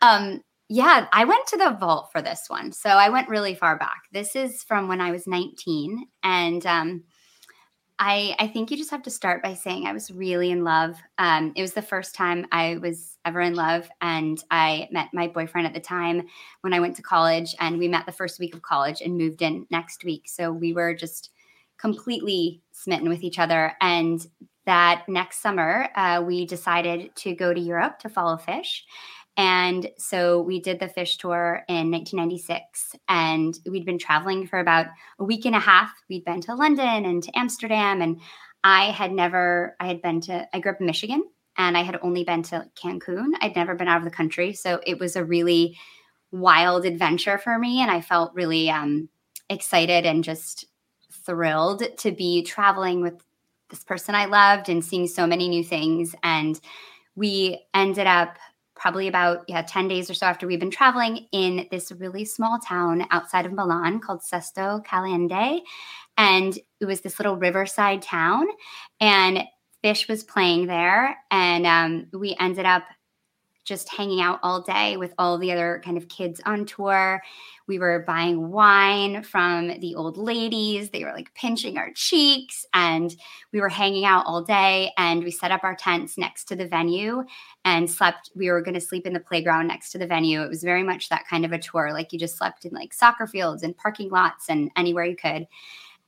um, yeah, I went to the vault for this one. So I went really far back. This is from when I was 19. And um, I, I think you just have to start by saying I was really in love. Um, it was the first time I was ever in love. And I met my boyfriend at the time when I went to college. And we met the first week of college and moved in next week. So we were just completely smitten with each other. And that next summer, uh, we decided to go to Europe to follow Phish. And so we did the Phish tour in 1996. And we'd been traveling for about a week and a half. We'd been to London and to Amsterdam. And I had never, I had been to, I grew up in Michigan and I had only been to Cancun. I'd never been out of the country. So it was a really wild adventure for me. And I felt really um, excited and just thrilled to be traveling with this person I loved and seeing so many new things. And we ended up probably about yeah 10 days or so after we've been traveling in this really small town outside of Milan called Sesto Calende. And it was this little riverside town and Phish was playing there. And um, we ended up just hanging out all day with all the other kind of kids on tour. We were buying wine from the old ladies. They were like pinching our cheeks, and we were hanging out all day. And we set up our tents next to the venue and slept. We were going to sleep in the playground next to the venue. It was very much that kind of a tour. Like you just slept in like soccer fields and parking lots and anywhere you could.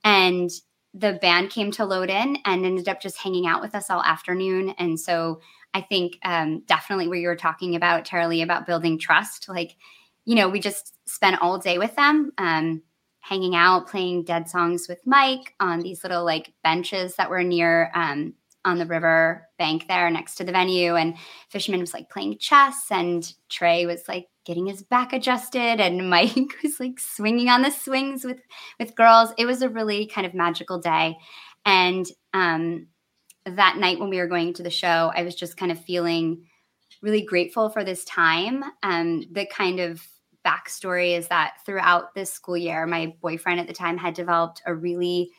And the band came to load in and ended up just hanging out with us all afternoon. And so I think um, definitely where you were talking about, Charlie, about building trust. Like, you know, we just spent all day with them, um, hanging out, playing dead songs with Mike on these little like benches that were near um, on the river bank there next to the venue. And Fishman was like playing chess, and Trey was like getting his back adjusted, and Mike was like swinging on the swings with with girls. It was a really kind of magical day, and um, that night when we were going to the show, I was just kind of feeling really grateful for this time. Um, the kind of backstory is that throughout this school year, my boyfriend at the time had developed a really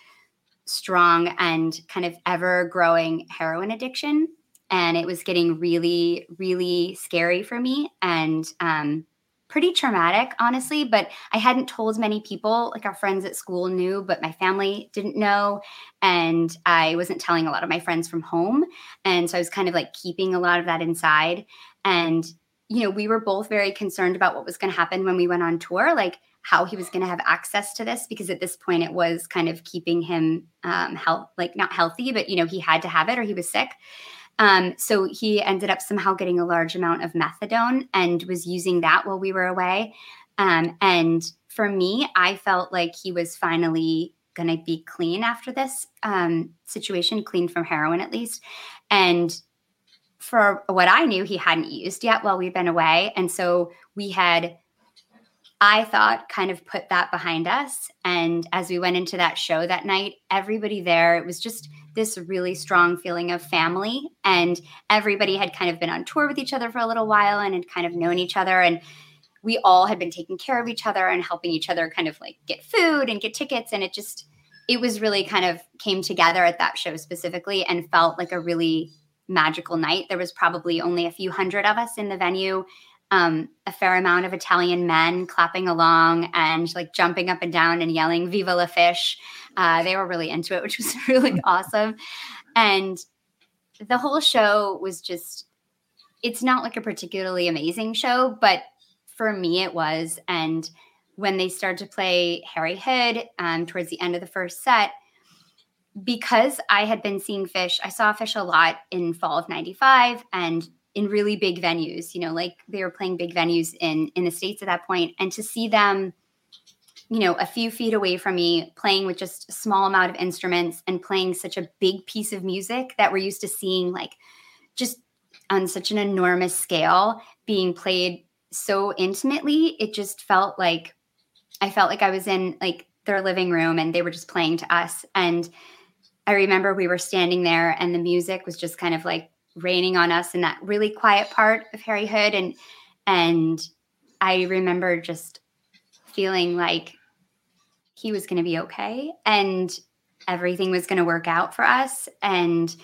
strong and kind of ever growing heroin addiction. And it was getting really, really scary for me and um, pretty traumatic, honestly. But I hadn't told many people, like our friends at school knew, but my family didn't know. And I wasn't telling a lot of my friends from home. And so I was kind of like keeping a lot of that inside. And, you know, we were both very concerned about what was going to happen when we went on tour. Like, how he was going to have access to this because at this point it was kind of keeping him um health like not healthy but you know he had to have it or he was sick um, so he ended up somehow getting a large amount of methadone and was using that while we were away. Um, and for me i felt like he was finally going to be clean after this um, situation clean from heroin at least. And for what i knew he hadn't used yet while we've been away. And so we had I thought kind of put that behind us. And as we went into that show that night, everybody there, it was just this really strong feeling of family. And everybody had kind of been on tour with each other for a little while and had kind of known each other. And we all had been taking care of each other and helping each other kind of like get food and get tickets. And it just, it was really kind of came together at that show specifically and felt like a really magical night. There was probably only a few hundred of us in the venue um, a fair amount of Italian men clapping along and like jumping up and down and yelling "Viva la Phish!" Uh, they were really into it, which was really awesome. And the whole show was just, it's not like a particularly amazing show, but for me it was. And when they started to play Harry Hood um, towards the end of the first set, because I had been seeing Phish, I saw Phish a lot in fall of 95 and in really big venues, you know, like they were playing big venues in in the states at that point and to see them you know, a few feet away from me, playing with just a small amount of instruments and playing such a big piece of music that we're used to seeing, like, just on such an enormous scale being played so intimately. It just felt like I felt like I was in like their living room and they were just playing to us. And I remember we were standing there and the music was just kind of like raining on us in that really quiet part of Harry Hood. And and I remember just feeling like he was going to be okay and everything was going to work out for us. And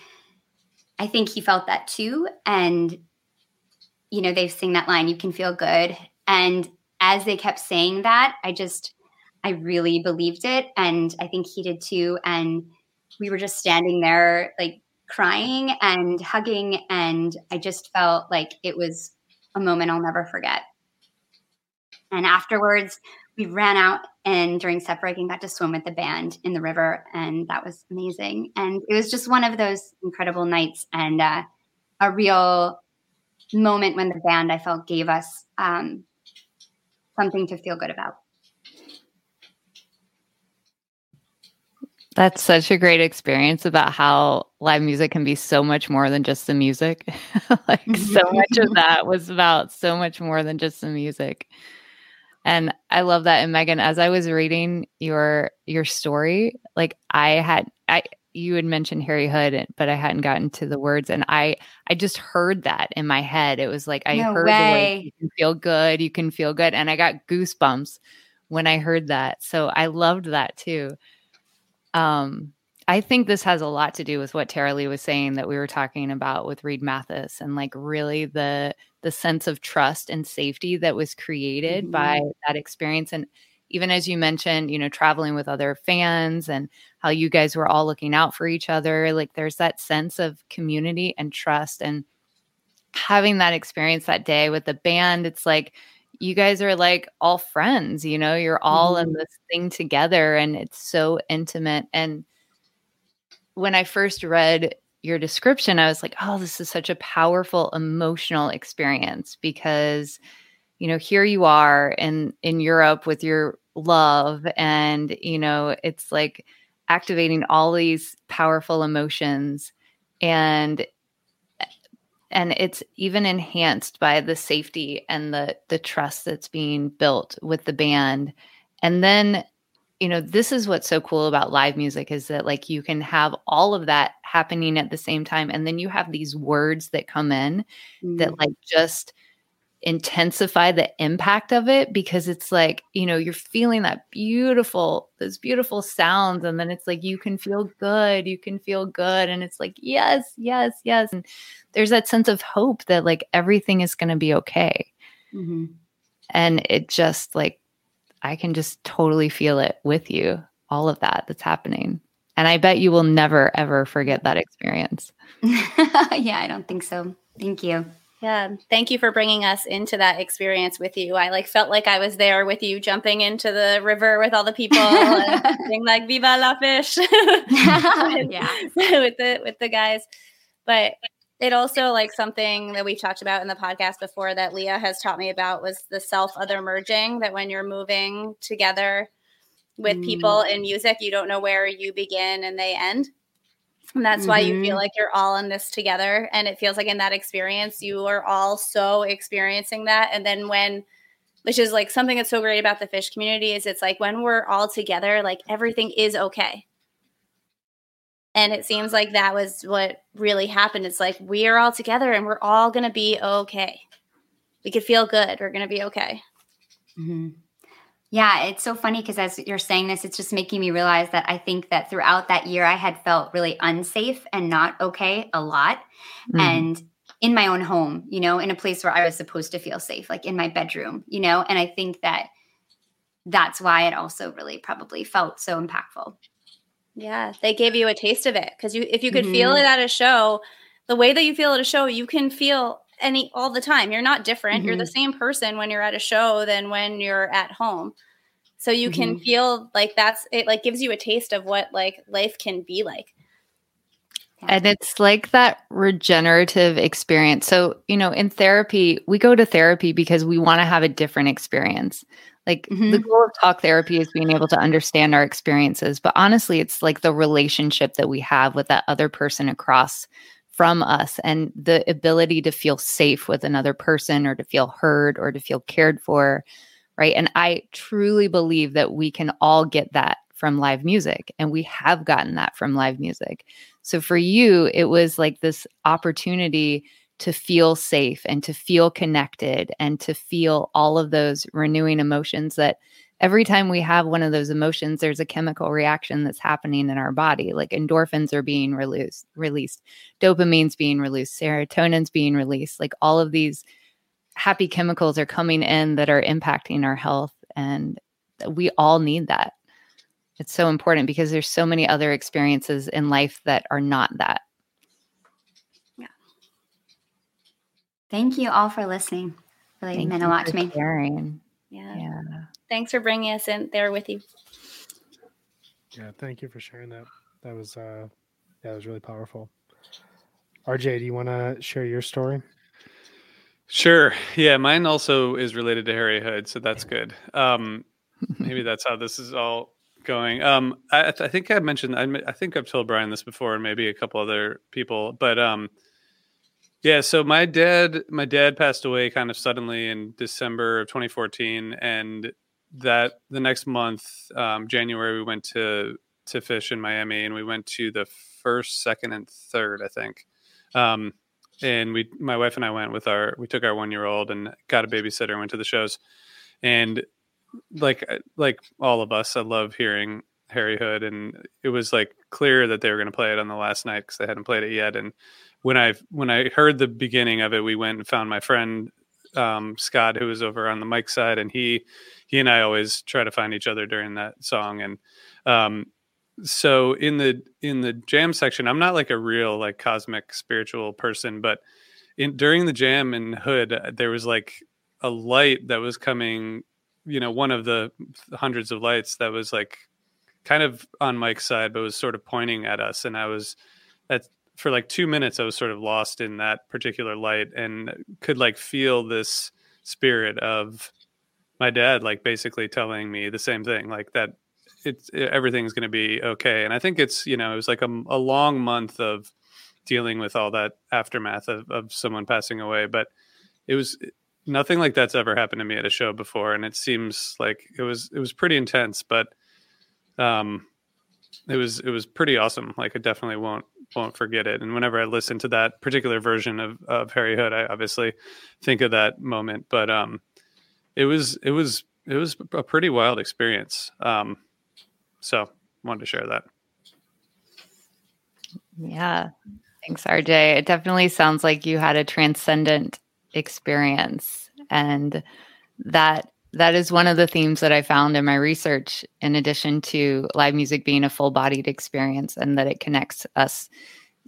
I think he felt that too. And, you know, they've sing that line, you can feel good. And as they kept saying that, I just, I really believed it. And I think he did too. And we were just standing there, like crying and hugging. And I just felt like it was a moment I'll never forget. And afterwards, we ran out and during set break and got to swim with the band in the river and that was amazing and it was just one of those incredible nights and uh, a real moment when the band i felt gave us um, something to feel good about That's such a great experience about how live music can be so much more than just the music. like so mm-hmm. much of that was about so much more than just the music. And I love that. And Megan, as I was reading your your story, like I had I you had mentioned Harry Hood, but I hadn't gotten to the words, and I I just heard that in my head. It was like I No heard the words, "You can feel good, you can feel good," and I got goosebumps when I heard that. So I loved that too. Um, I think this has a lot to do with what Taraleigh was saying that we were talking about with Reed Mathis, and like really the the sense of trust and safety that was created Mhm. by that experience and even as you mentioned you know traveling with other fans and how you guys were all looking out for each other like there's that sense of community and trust and having that experience that day with the band it's like you guys are like all friends you know you're all in mm-hmm. this thing together and it's so intimate and when i first read your description, I was like, oh, this is such a powerful emotional experience because, you know, here you are in in Europe with your love, and you know, it's like activating all these powerful emotions, and and it's even enhanced by the safety and the the trust that's being built with the band, and then you know this is what's so cool about live music is that like you can have all of that happening at the same time and then you have these words that come in that mm. like just intensify the impact of it because it's like you know you're feeling that beautiful those beautiful sounds and then it's like you can feel good you can feel good and it's like yes yes yes and there's that sense of hope that like everything is going to be okay Mhm. and it just like i can just totally feel it with you all of that that's happening and i bet you will never ever forget that experience yeah, I don't think so. Thank you. Yeah, thank you for bringing us into that experience with you. I like felt like I was there with you, jumping into the river with all the people, and being like "Viva la Phish!" yeah. with the with the guys. But it also like something that we've talked about in the podcast before that Leah has taught me about was the self other merging. That when you're moving together with Mm. people in music, you don't know where you begin and they end. And that's why you feel Mhm. like you're all in this together. And it feels like in that experience, you are all so experiencing that. And then when, which is like something that's so great about the Phish community, is it's like when we're all together, like everything is okay. And it seems like that was what really happened. It's like we are all together and we're all going to be okay. We could feel good. We're going to be okay. Mhm. Yeah, it's so funny because as you're saying this, it's just making me realize that I think that throughout that year, I had felt really unsafe and not okay a lot. Mhm. And in my own home, you know, in a place where I was supposed to feel safe, like in my bedroom, you know, and I think that that's why it also really probably felt so impactful. Yeah, they gave you a taste of it because you, if you could feel Mhm. it at a show, the way that you feel at a show, you can feel any all the time. You're not different. You're the same person when you're at a show than when you're at home. So you can Mhm. feel like that's it. Like gives you a taste of what like life can be like. And it's like that regenerative experience. So, you know, in therapy, we go to therapy because we want to have a different experience. Like mm-hmm. the goal of talk therapy is being able to understand our experiences, but honestly, it's like the relationship that we have with that other person across from us and the ability to feel safe with another person or to feel heard or to feel cared for. Right. And I truly believe that we can all get that from live music, and we have gotten that from live music. So for you, it was like this opportunity to feel safe and to feel connected and to feel all of those renewing emotions that every time we have one of those emotions there's a chemical reaction that's happening in our body like endorphins are being released released dopamine's being released serotonin's being released like all of these happy chemicals are coming in that are impacting our health and we all need that it's so important because there's so many other experiences in life that are not that Yeah. Thank you all for listening. Really Thank meant a lot to me. Sharing. Yeah. yeah. Thanks for bringing us in there with you. Yeah, thank you for sharing that. That was uh yeah, that was really powerful. RJ, do you want to share your story? Sure. Yeah, mine also is related to Harry Hood, so that's good. Um maybe that's how this is all going. Um I, I think I mentioned I, I think I've told Brian this before and maybe a couple other people, but um yeah, so my dad, my dad passed away kind of suddenly in December of 2014, and that the next month, um, January, we went to to Phish in Miami, and we went to the first, second, and third, I think. Um, and we, my wife and I went with our, we took our one year old and got a babysitter, and went to the shows, and like like all of us, I love hearing Harry Hood, and it was like clear that they were going to play it on the last night because they hadn't played it yet, and when I when I heard the beginning of it, we went and found my friend um, Scott, who was over on the Mike side, and he he and I always try to find each other during that song. And um, so in the in the jam section, I'm not like a real like cosmic spiritual person, but in during the jam in Hood, there was like a light that was coming. You know, one of the hundreds of lights that was like kind of on Mike's side, but was sort of pointing at us, and I was at for like two minutes, I was sort of lost in that particular light and could like feel this spirit of my dad, like basically telling me the same thing, like that it's it, everything's going to be okay. And I think it's you know it was like a, a long month of dealing with all that aftermath of, of someone passing away, but it was nothing like that's ever happened to me at a show before, and it seems like it was it was pretty intense, but um, it was it was pretty awesome. Like I definitely won't won't forget it. And whenever I listen to that particular version of, of Harry Hood, I obviously think of that moment. But um, it was it was it was a pretty wild experience. Um, so wanted to share that. Yeah. Thanks, RJ. It definitely sounds like you had a transcendent experience. And that that is one of the themes that I found in my research, in addition to live music being a full bodied experience and that it connects us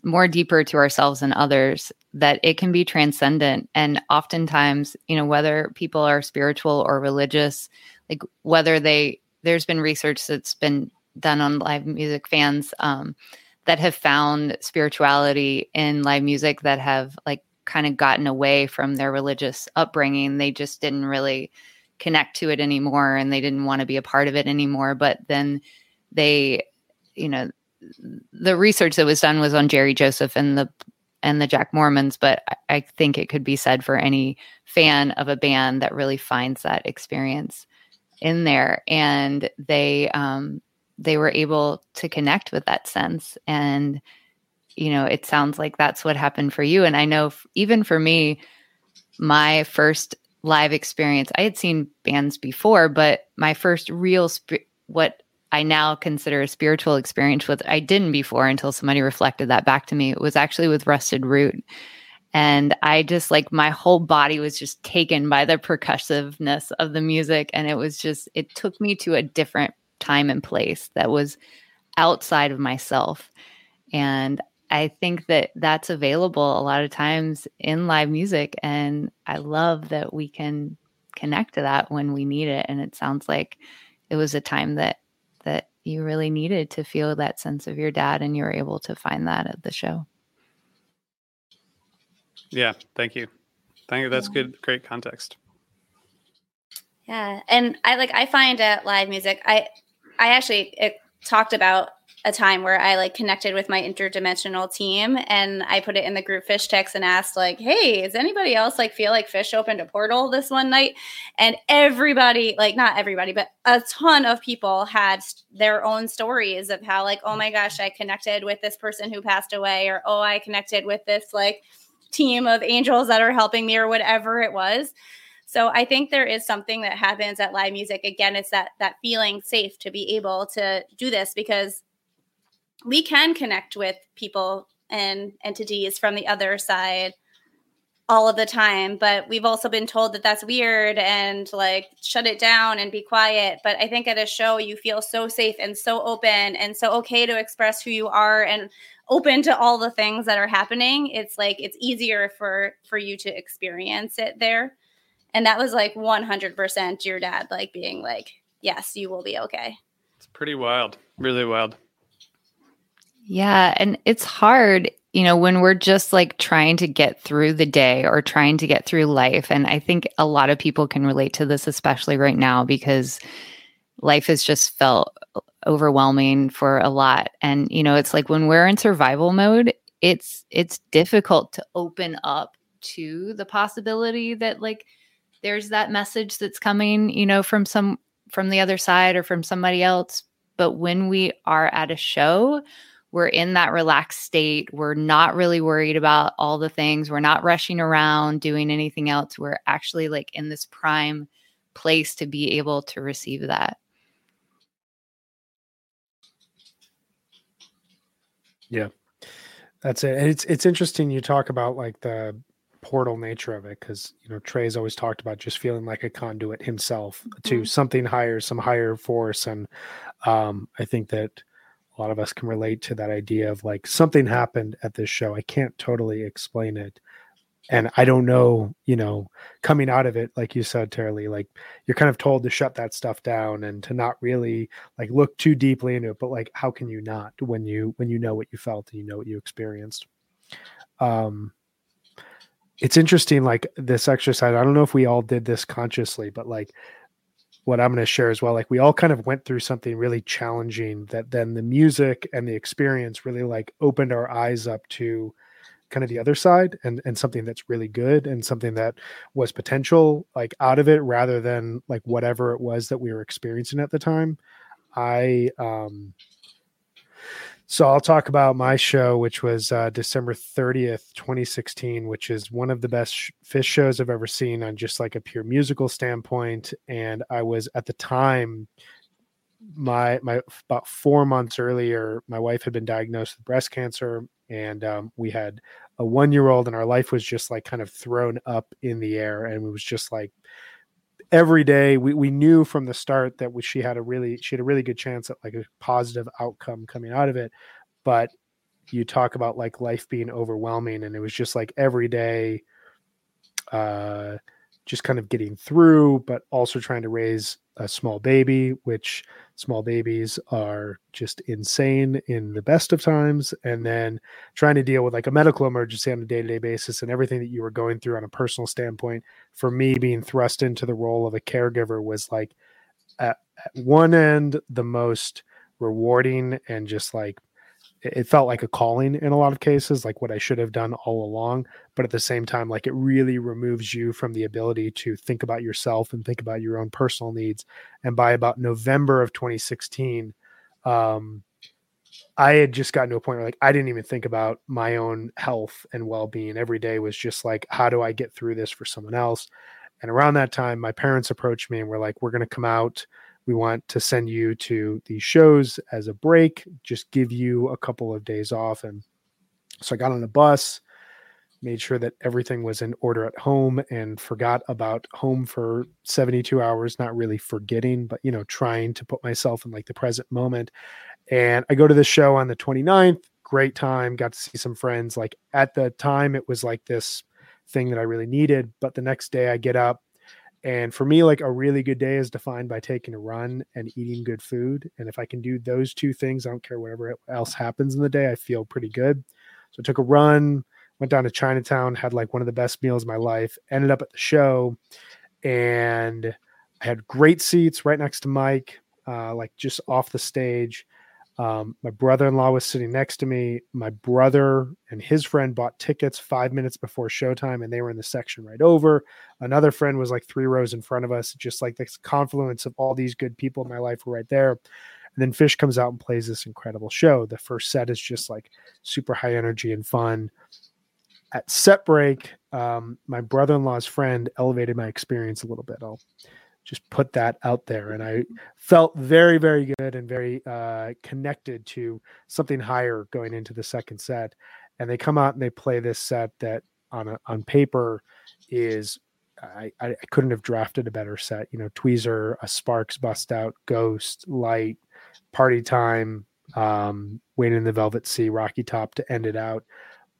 more deeper to ourselves and others, that it can be transcendent. And oftentimes, you know, whether people are spiritual or religious, like whether they, there's been research that's been done on live music fans um, that have found spirituality in live music that have like kind of gotten away from their religious upbringing. They just didn't really connect to it anymore and they didn't want to be a part of it anymore but then they you know the research that was done was on Jerry Joseph and the and the Jack Mormons but I think it could be said for any fan of a band that really finds that experience in there and they um they were able to connect with that sense and you know it sounds like that's what happened for you and I know f- even for me my first live experience. I had seen bands before, but my first real sp- what I now consider a spiritual experience with I didn't before until somebody reflected that back to me. It was actually with Rusted Root. And I just like my whole body was just taken by the percussiveness of the music. And it was just, it took me to a different time and place that was outside of myself. And I think that that's available a lot of times in live music. And I love that we can connect to that when we need it. And it sounds like it was a time that, that you really needed to feel that sense of your dad and you were able to find that at the show. Yeah. Thank you. Thank you. That's good. Great context. Yeah, and I like I find at live music, I I actually it talked about a time where I like connected with my interdimensional team and I put it in the group Phish text and asked like, "Hey, does anybody else like feel like Phish opened a portal this one night?" And everybody, like not everybody, but a ton of people had their own stories of how like, "Oh my gosh, I connected with this person who passed away," or "Oh, I connected with this like team of angels that are helping me," or whatever it was. So I think there is something that happens at live music. Again, it's that that feeling safe to be able to do this because we can connect with people and entities from the other side all of the time but we've also been told that that's weird and like shut it down and be quiet. But i think at a show you feel so safe and so open and so okay to express who you are and open to all the things that are happening. It's like it's easier for for you to experience it there. And that was like 100% your dad like being like yes you will be okay. It's pretty wild really wild yeah. And it's hard, you know, when we're just like trying to get through the day or trying to get through life. And I think a lot of people can relate to this, especially right now, because life has just felt overwhelming for a lot. And, you know, it's like when we're in survival mode, it's it's difficult to open up to the possibility that like there's that message that's coming, you know, from some from the other side or from somebody else. But when we are at a show, we're in that relaxed state. We're not really worried about all the things. We're not rushing around doing anything else. We're actually like in this prime place to be able to receive that. Yeah. That's it. And it's it's interesting you talk about like the portal nature of it because you know Trey's always talked about just feeling like a conduit himself to mm-hmm. something higher, some higher force, and um, I think that a lot of us can relate to that idea of like something happened at this show. I can't totally explain it. And I don't know, you know, coming out of it, like you said, Tara like you're kind of told to shut that stuff down and to not really like look too deeply into it. But like, how can you not when you when you know what you felt and you know what you experienced? Um it's interesting, like this exercise. I don't know if we all did this consciously, but like what I'm going to share as well. Like we all kind of went through something really challenging that then the music and the experience really like opened our eyes up to kind of the other side and and something that's really good and something that was potential like out of it rather than like whatever it was that we were experiencing at the time. I um so I'll talk about my show, which was uh, December 30th, 2016, which is one of the best sh- Phish shows I've ever seen on just like a pure musical standpoint. And I was at the time, my my about four months earlier, my wife had been diagnosed with breast cancer, and um, we had a one year old, and our life was just like kind of thrown up in the air, and it was just like every day we, we knew from the start that we, she had a really she had a really good chance at like a positive outcome coming out of it. But you talk about like life being overwhelming and it was just like every day uh just kind of getting through but also trying to raise a small baby which small babies are just insane in the best of times. And then trying to deal with like a medical emergency on a day-to-day basis and everything that you were going through on a personal standpoint for me being thrust into the role of a caregiver was like at, at one end the most rewarding and just like it felt like a calling in a lot of cases, like what I should have done all along. But at the same time, like it really removes you from the ability to think about yourself and think about your own personal needs. And by about November of 2016, um, I had just gotten to a point where like I didn't even think about my own health and well being. Every day was just like, how do I get through this for someone else? And around that time, my parents approached me and were like, we're going to come out we want to send you to these shows as a break, just give you a couple of days off. And so I got on the bus, made sure that everything was in order at home and forgot about home for 72 hours, not really forgetting, but you know, trying to put myself in like the present moment. And I go to the show on the 29th, great time, got to see some friends. Like at the time, it was like this thing that I really needed. But the next day I get up, and for me, like a really good day is defined by taking a run and eating good food. And if I can do those two things, I don't care whatever else happens in the day, I feel pretty good. So I took a run, went down to Chinatown, had like one of the best meals of my life, ended up at the show. And I had great seats right next to Mike, uh, like just off the stage. Um, my brother in law was sitting next to me. My brother and his friend bought tickets five minutes before showtime, and they were in the section right over. Another friend was like three rows in front of us, just like this confluence of all these good people in my life were right there. And then Phish comes out and plays this incredible show. The first set is just like super high energy and fun. At set break, um, my brother in law's friend elevated my experience a little bit. I'll just put that out there. And I felt very, very good and very uh, connected to something higher going into the second set. And they come out and they play this set that on a, on paper is I, I couldn't have drafted a better set. You know, Tweezer, a Sparks bust out, Ghost, Light, Party Time, um, Waiting in the Velvet Sea, Rocky Top to end it out.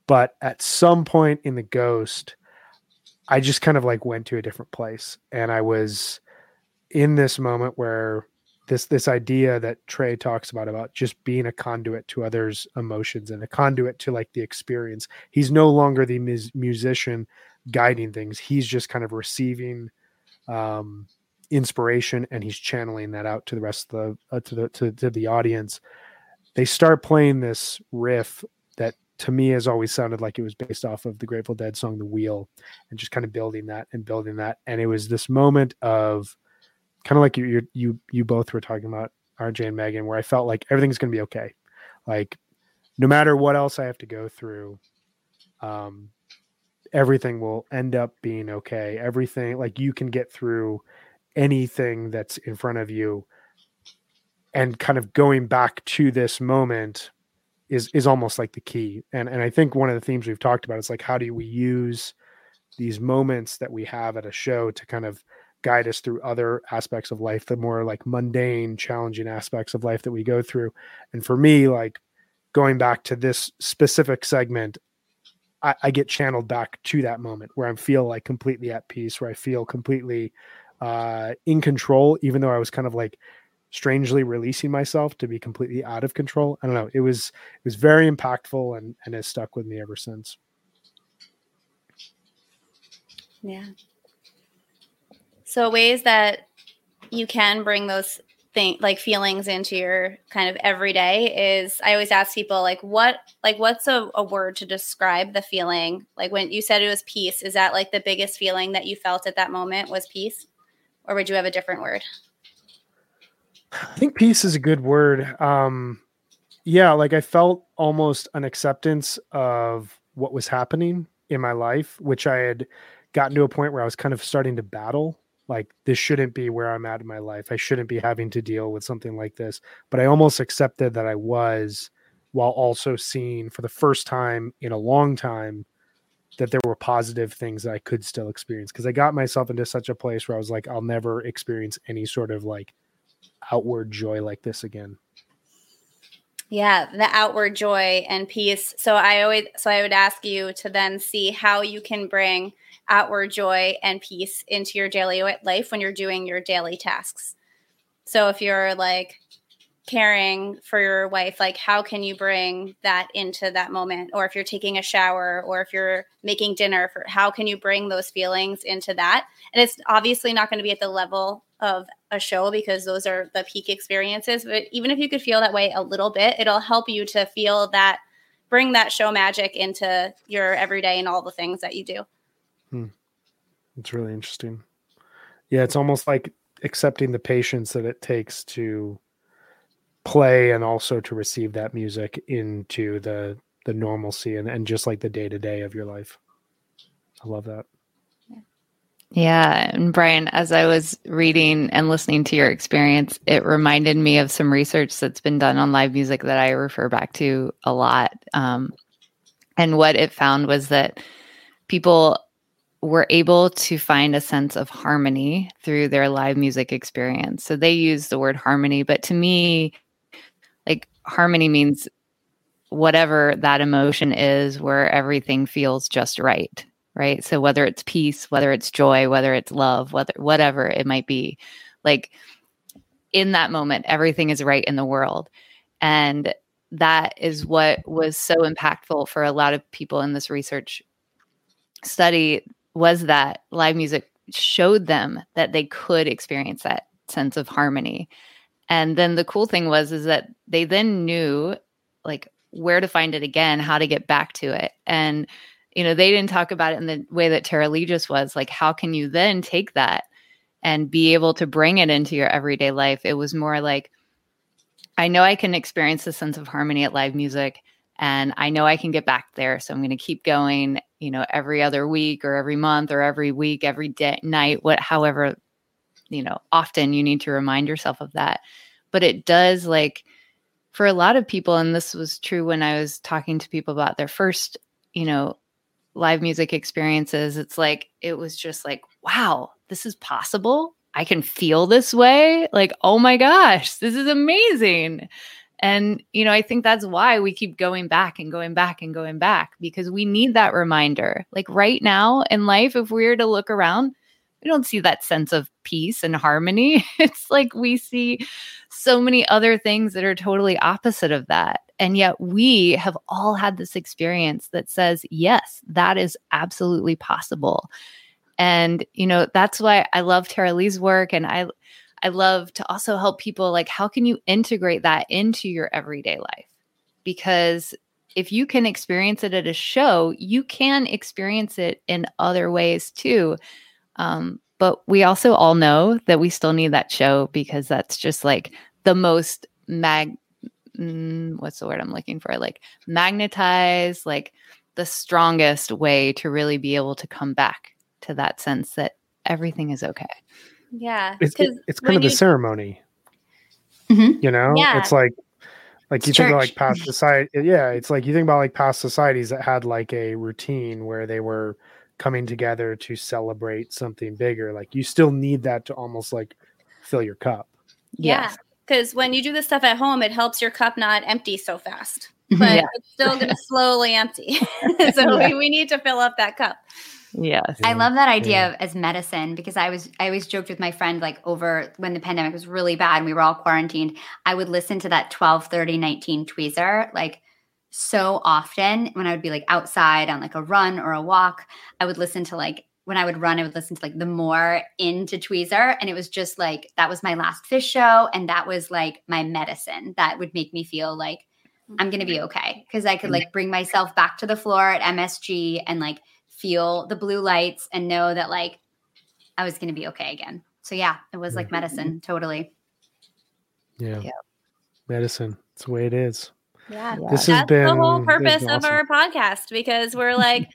But at some point in the Ghost, I just kind of like went to a different place, and I was in this moment where this this idea that Trey talks about about just being a conduit to others' emotions and a conduit to like the experience. He's no longer the mus- musician guiding things. He's just kind of receiving um, inspiration and he's channeling that out to the rest of the uh, to the to, to the audience. They start playing this riff that to me has always sounded like it was based off of the Grateful Dead song "The Wheel," and just kind of building that and building that. And it was this moment of kind of like you you you both were talking about RJ and Megan, where I felt like everything's going to be okay. Like no matter what else I have to go through, um, everything will end up being okay. Everything like you can get through anything that's in front of you, and kind of going back to this moment is is almost like the key. And and I think one of the themes we've talked about is like how do we use these moments that we have at a show to kind of guide us through other aspects of life, the more like mundane, challenging aspects of life that we go through. And for me, like going back to this specific segment, I, I get channeled back to that moment where I feel like completely at peace, where I feel completely uh, in control, even though I was kind of like strangely releasing myself to be completely out of control. I don't know. It was it was very impactful and and has stuck with me ever since. Yeah. So ways that you can bring those thing like feelings into your kind of everyday is I always ask people like what like what's a, a word to describe the feeling? Like when you said it was peace, is that like the biggest feeling that you felt at that moment was peace? Or would you have a different word? I think peace is a good word. Um yeah, like I felt almost an acceptance of what was happening in my life, which I had gotten to a point where I was kind of starting to battle like this shouldn't be where I'm at in my life. I shouldn't be having to deal with something like this. But I almost accepted that I was while also seeing for the first time in a long time that there were positive things that I could still experience because I got myself into such a place where I was like I'll never experience any sort of like outward joy like this again. Yeah, the outward joy and peace. So I always so I would ask you to then see how you can bring outward joy and peace into your daily life when you're doing your daily tasks. So if you're like caring for your wife, like how can you bring that into that moment? Or if you're taking a shower or if you're making dinner, for how can you bring those feelings into that? And it's obviously not going to be at the level of a show because those are the peak experiences. But even if you could feel that way a little bit, it'll help you to feel that bring that show magic into your everyday and all the things that you do. Hmm. It's really interesting. Yeah, it's almost like accepting the patience that it takes to play and also to receive that music into the the normalcy and, and just like the day to day of your life. I love that. Yeah. And Brian, as I was reading and listening to your experience, it reminded me of some research that's been done on live music that I refer back to a lot. Um, and what it found was that people were able to find a sense of harmony through their live music experience. So they use the word harmony, but to me, like harmony means whatever that emotion is where everything feels just right, right? So whether it's peace, whether it's joy, whether it's love, whether whatever it might be, like in that moment everything is right in the world. And that is what was so impactful for a lot of people in this research study was that live music showed them that they could experience that sense of harmony. And then the cool thing was is that they then knew like where to find it again, how to get back to it. And you know, they didn't talk about it in the way that Taraleigh just was. Like, how can you then take that and be able to bring it into your everyday life? It was more like, I know I can experience the sense of harmony at live music and I know I can get back there. So I'm going to keep going, you know, every other week or every month or every week, every day, night, what, however, you know, often you need to remind yourself of that. But it does like, for a lot of people, and this was true when I was talking to people about their first, you know, live music experiences, it's like, it was just like, wow, this is possible. I can feel this way. Like, oh my gosh, this is amazing. And, you know, I think that's why we keep going back and going back and going back because we need that reminder. Like right now in life, if we were to look around, we don't see that sense of peace and harmony. It's like we see so many other things that are totally opposite of that. And yet we have all had this experience that says, yes, that is absolutely possible. And, you know, that's why I love Taraleigh's work. And I, I love to also help people like, how can you integrate that into your everyday life? Because if you can experience it at a show, you can experience it in other ways too. Um, but we also all know that we still need that show because that's just like the most mag mm, what's the word I'm looking for? Like magnetized, like the strongest way to really be able to come back to that sense that everything is okay. Yeah. It's, it, it's kind of you, the ceremony. Mhm. You know? Yeah. It's like like you It's think about like past society yeah, it's like you think about like past societies that had like a routine where they were coming together to celebrate something bigger. Like you still need that to almost like fill your cup. Yeah. Yes. Because when you do this stuff at home, it helps your cup not empty so fast. Mhm. But Yeah. it's still going to slowly empty. so we, we need to fill up that cup. Yes. I love that idea yeah. of as medicine because I was I always joked with my friend like over when the pandemic was really bad and we were all quarantined, I would listen to that 12 30 19 tweezer like so often when I would be like outside on like a run or a walk. I would listen to like when I would run, I would listen to like the more into tweezer. And it was just like that was my last Phish show. And that was like my medicine that would make me feel like I'm gonna be mm-hmm. okay. Cause I could like bring myself back to the floor at MSG and like feel the blue lights and know that like I was going to be okay again. So yeah, it was like mm-hmm, mm-hmm. medicine, totally. Yeah. Yeah. Medicine. It's the way it is. Yeah. This has That's been the whole purpose has been of our podcast because we're like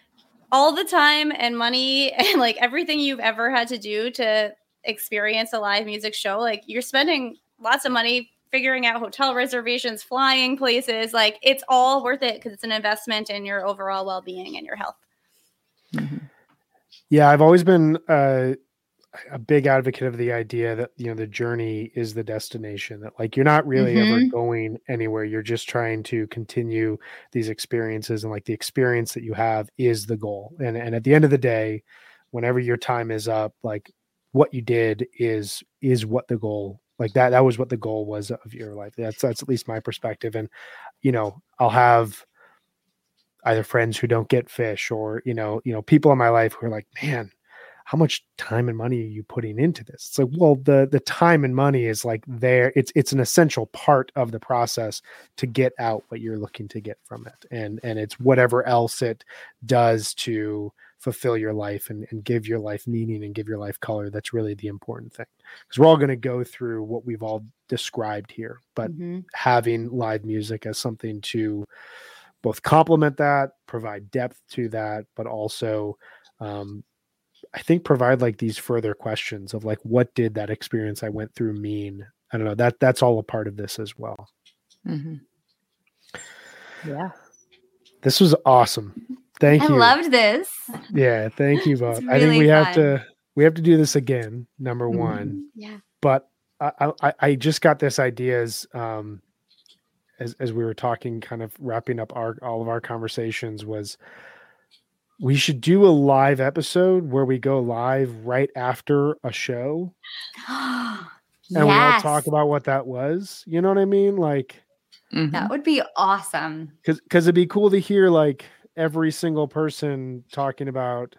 all the time and money and like everything you've ever had to do to experience a live music show. Like you're spending lots of money figuring out hotel reservations, flying places. Like it's all worth it because it's an investment in your overall well being and your health. Mhm. Yeah, I've always been uh, a big advocate of the idea that you know the journey is the destination. That like you're not really ever Mhm. going anywhere. You're just trying to continue these experiences, and like the experience that you have is the goal. And and at the end of the day, whenever your time is up, like what you did is is what the goal like that that was what the goal was of your life. That's that's at least my perspective. And you know, I'll have either friends who don't get Phish or you know you know people in my life who are like man how much time and money are you putting into this it's like well the the time and money is like there it's it's an essential part of the process to get out what you're looking to get from it and and it's whatever else it does to fulfill your life and, and give your life meaning and give your life color that's really the important thing because we're all going to go through what we've all described here but Mhm. having live music as something to both complement that, provide depth to that, but also um, I think provide like these further questions of like what did that experience I went through mean? I don't know. That that's all a part of this as well. Mhm. Yeah. This was awesome. Thank I you. I loved this. yeah, thank you both. It's I think really we have to we have to do this again. Number Mhm. one, Yeah. but I, I I just got this idea as um as as we were talking, kind of wrapping up our all of our conversations was we should do a live episode where we go live right after a show yes. and we all talk about what that was. You know what I mean? Like Mhm. that would be awesome. because because it'd be cool to hear like every single person talking about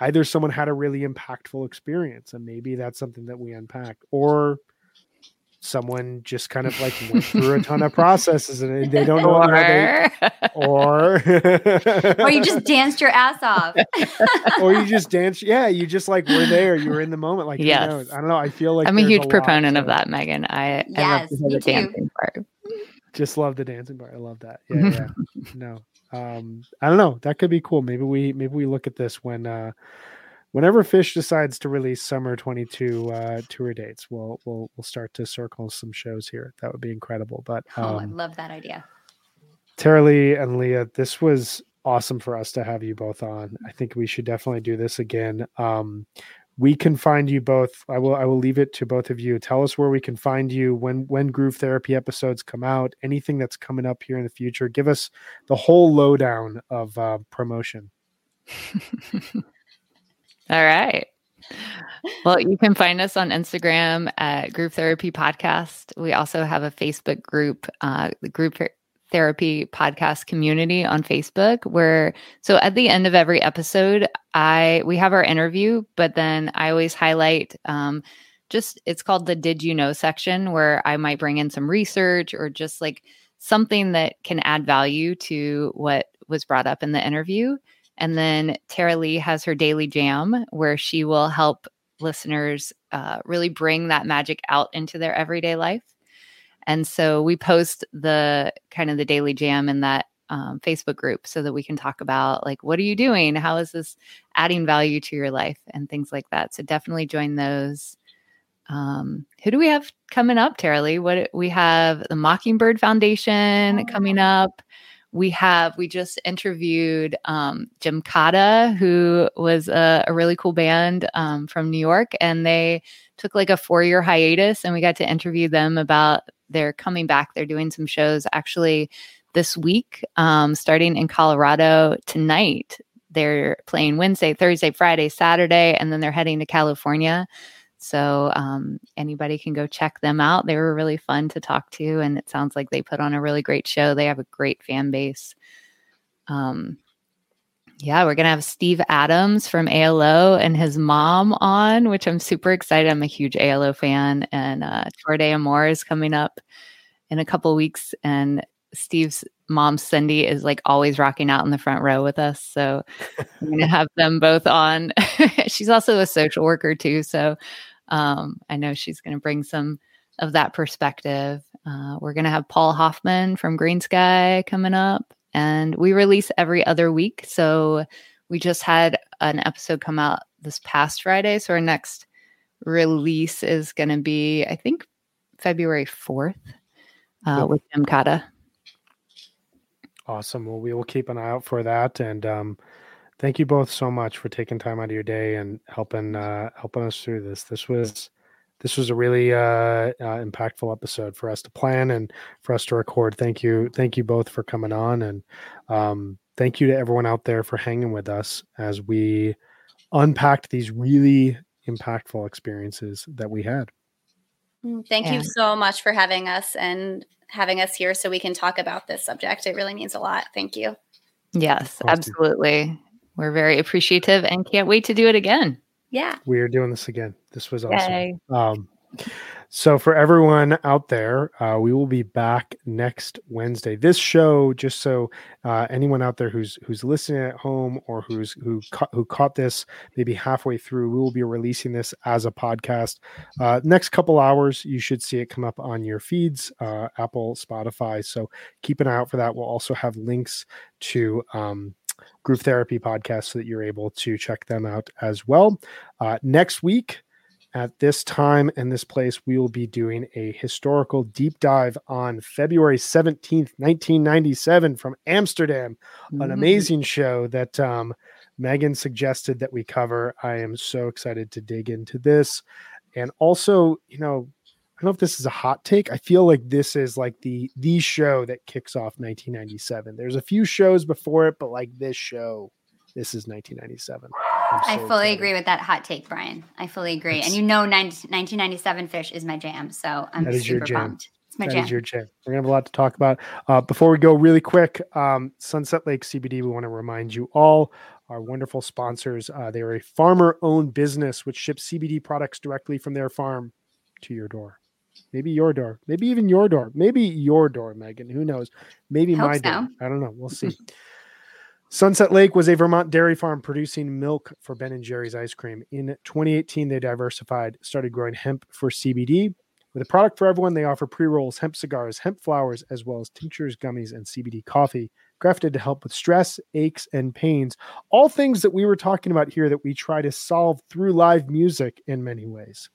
either someone had a really impactful experience and maybe that's something that we unpack or someone just kind of like went through a ton of processes and they don't know, or, know, they, or or you just danced your ass off. or you just danced yeah you just like were there you were in the moment like yeah i don't know i feel like I'm a huge lot proponent of to- that, Megan. I, I love Yes, the dancing part. just love the dancing part i love that yeah yeah no um i don't know that could be cool maybe we maybe we look at this when uh whenever Phish decides to release summer 22 uh tour dates we'll we'll we'll start to circle some shows here that would be incredible but oh, I um love that idea. Taraleigh and Leah, this was awesome for us to have you both on. I think we should definitely do this again. Um, we can find you both. I will. I will leave it to both of you. Tell us where we can find you when when Groove Therapy episodes come out. Anything that's coming up here in the future. Give us the whole lowdown of uh, promotion. All right. Well, you can find us on Instagram at Groove Therapy Podcast. We also have a Facebook group, uh, the Groove Therapy Podcast community on Facebook. Where so at the end of every episode, I we have our interview, but then I always highlight um, just it's called the Did You Know section, where I might bring in some research or just like something that can add value to what was brought up in the interview. And then Taraleigh has her daily jam where she will help listeners uh, really bring that magic out into their everyday life. And so we post the kind of the daily jam in that um, Facebook group so that we can talk about like, what are you doing? How is this adding value to your life and things like that. So definitely join those. Um, who do we have coming up, Taraleigh? What we have the Mockingbird Foundation coming up we have we just interviewed um, Jimkata, who was a, a really cool band um, from New York, and they took like a four year hiatus, and we got to interview them about their coming back. They're doing some shows actually this week, um, starting in Colorado tonight. They're playing Wednesday, Thursday, Friday, Saturday, and then they're heading to California. So um, anybody can go check them out. They were really fun to talk to, and it sounds like they put on a really great show. They have a great fan base. Um, yeah, we're gonna have Steve Adams from ALO and his mom on, which I'm super excited. I'm a huge ALO fan, and uh, de Amor is coming up in a couple weeks, and Steve's mom Cindy is like always rocking out in the front row with us. So I'm gonna have them both on. she's also a social worker too, so um, I know she's gonna bring some of that perspective. Uh, we're gonna have Paul Hoffman from Greensky coming up, and we release every other week. So we just had an episode come out this past Friday. So our next release is gonna be, I think, February fourth uh, Cool. with Jimkata. Awesome. Well, we will keep an eye out for that. And um, thank you both so much for taking time out of your day and helping uh, helping us through this. This was this was a really uh, uh, impactful episode for us to plan and for us to record. Thank you, thank you both for coming on, and um, thank you to everyone out there for hanging with us as we unpacked these really impactful experiences that we had. Mm, Thank Yeah. you so much for having us and having us here so we can talk about this subject. It really means a lot. Thank you. Yes, absolutely. We're very appreciative and can't wait to do it again. Yeah. We are doing this again. This was awesome. Um, so for everyone out there, uh, we will be back next Wednesday. This show, just so uh, anyone out there who's who's listening at home or who's who ca- who caught this maybe halfway through, we will be releasing this as a podcast. Uh, next couple hours, you should see it come up on your feeds, uh, Apple, Spotify. So keep an eye out for that. We'll also have links to. Um, Groove Therapy podcast so that you're able to check them out as well. Uh, next week, at this time and this place, we will be doing a historical deep dive on February 17th, 1997 from Amsterdam, an Mhm. amazing show that um, Megan suggested that we cover. I am so excited to dig into this. And also, you know, I don't know if this is a hot take. I feel like this is like the the show that kicks off 1997. There's a few shows before it, but like this show, this is 1997. I'm I fully excited. agree with that hot take, Brian. I fully agree. It's- and you know, 90, 1997 Phish is my jam. So I'm That is your super jam. pumped. It's my That jam. is your jam. We're gonna have a lot to talk about. Uh, before we go, really quick, um, Sunset Lake CBD. We want to remind you all our wonderful sponsors. Uh, they are a farmer owned business which ships CBD products directly from their farm to your door. Maybe your door, maybe even your door, maybe your door, Megan. Who knows? Maybe Hope my so. door. I don't know. We'll see. Sunset Lake was a Vermont dairy farm producing milk for Ben and Jerry's ice cream. In 2018, they diversified, started growing hemp for CBD. With a product for everyone, they offer pre rolls, hemp cigars, hemp flowers, as well as tinctures, gummies, and CBD coffee, crafted to help with stress, aches, and pains. All things that we were talking about here that we try to solve through live music in many ways.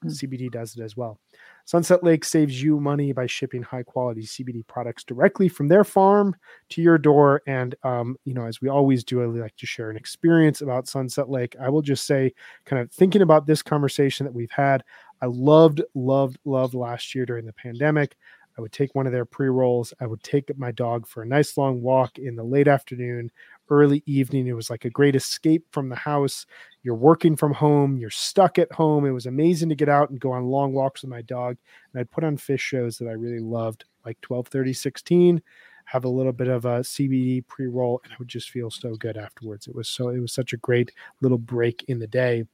Hmm. CBD does it as well. Sunset Lake saves you money by shipping high quality CBD products directly from their farm to your door. And, um, you know, as we always do, I like to share an experience about Sunset Lake. I will just say, kind of thinking about this conversation that we've had, I loved, loved, loved last year during the pandemic. I would take one of their pre rolls. I would take my dog for a nice long walk in the late afternoon, early evening. It was like a great escape from the house. You're working from home, you're stuck at home. It was amazing to get out and go on long walks with my dog. And I'd put on Phish shows that I really loved, like 12, 30, 16, have a little bit of a CBD pre roll, and I would just feel so good afterwards. It was so, it was such a great little break in the day.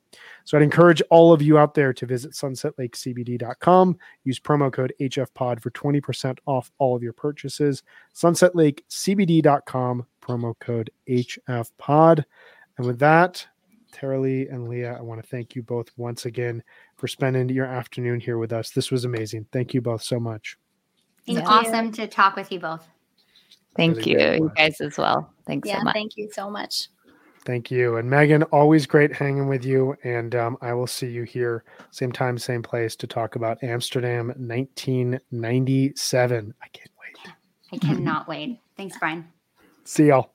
So I'd encourage all of you out there to visit sunsetlakecbd.com. Use promo code HFPod for 20% off all of your purchases. Sunsetlakecbd.com, promo code HFPod. And with that, Taraleigh and Leah, I want to thank you both once again for spending your afternoon here with us. This was amazing. Thank you both so much. It's Thank you. awesome to talk with you both. Thank Really you, you guys as well. Thanks Yeah, so much. thank you so much. Thank you. And Megan, always great hanging with you. And um, I will see you here, same time, same place, to talk about Amsterdam 1997. I can't wait. I cannot wait. Thanks, Brian. See y'all.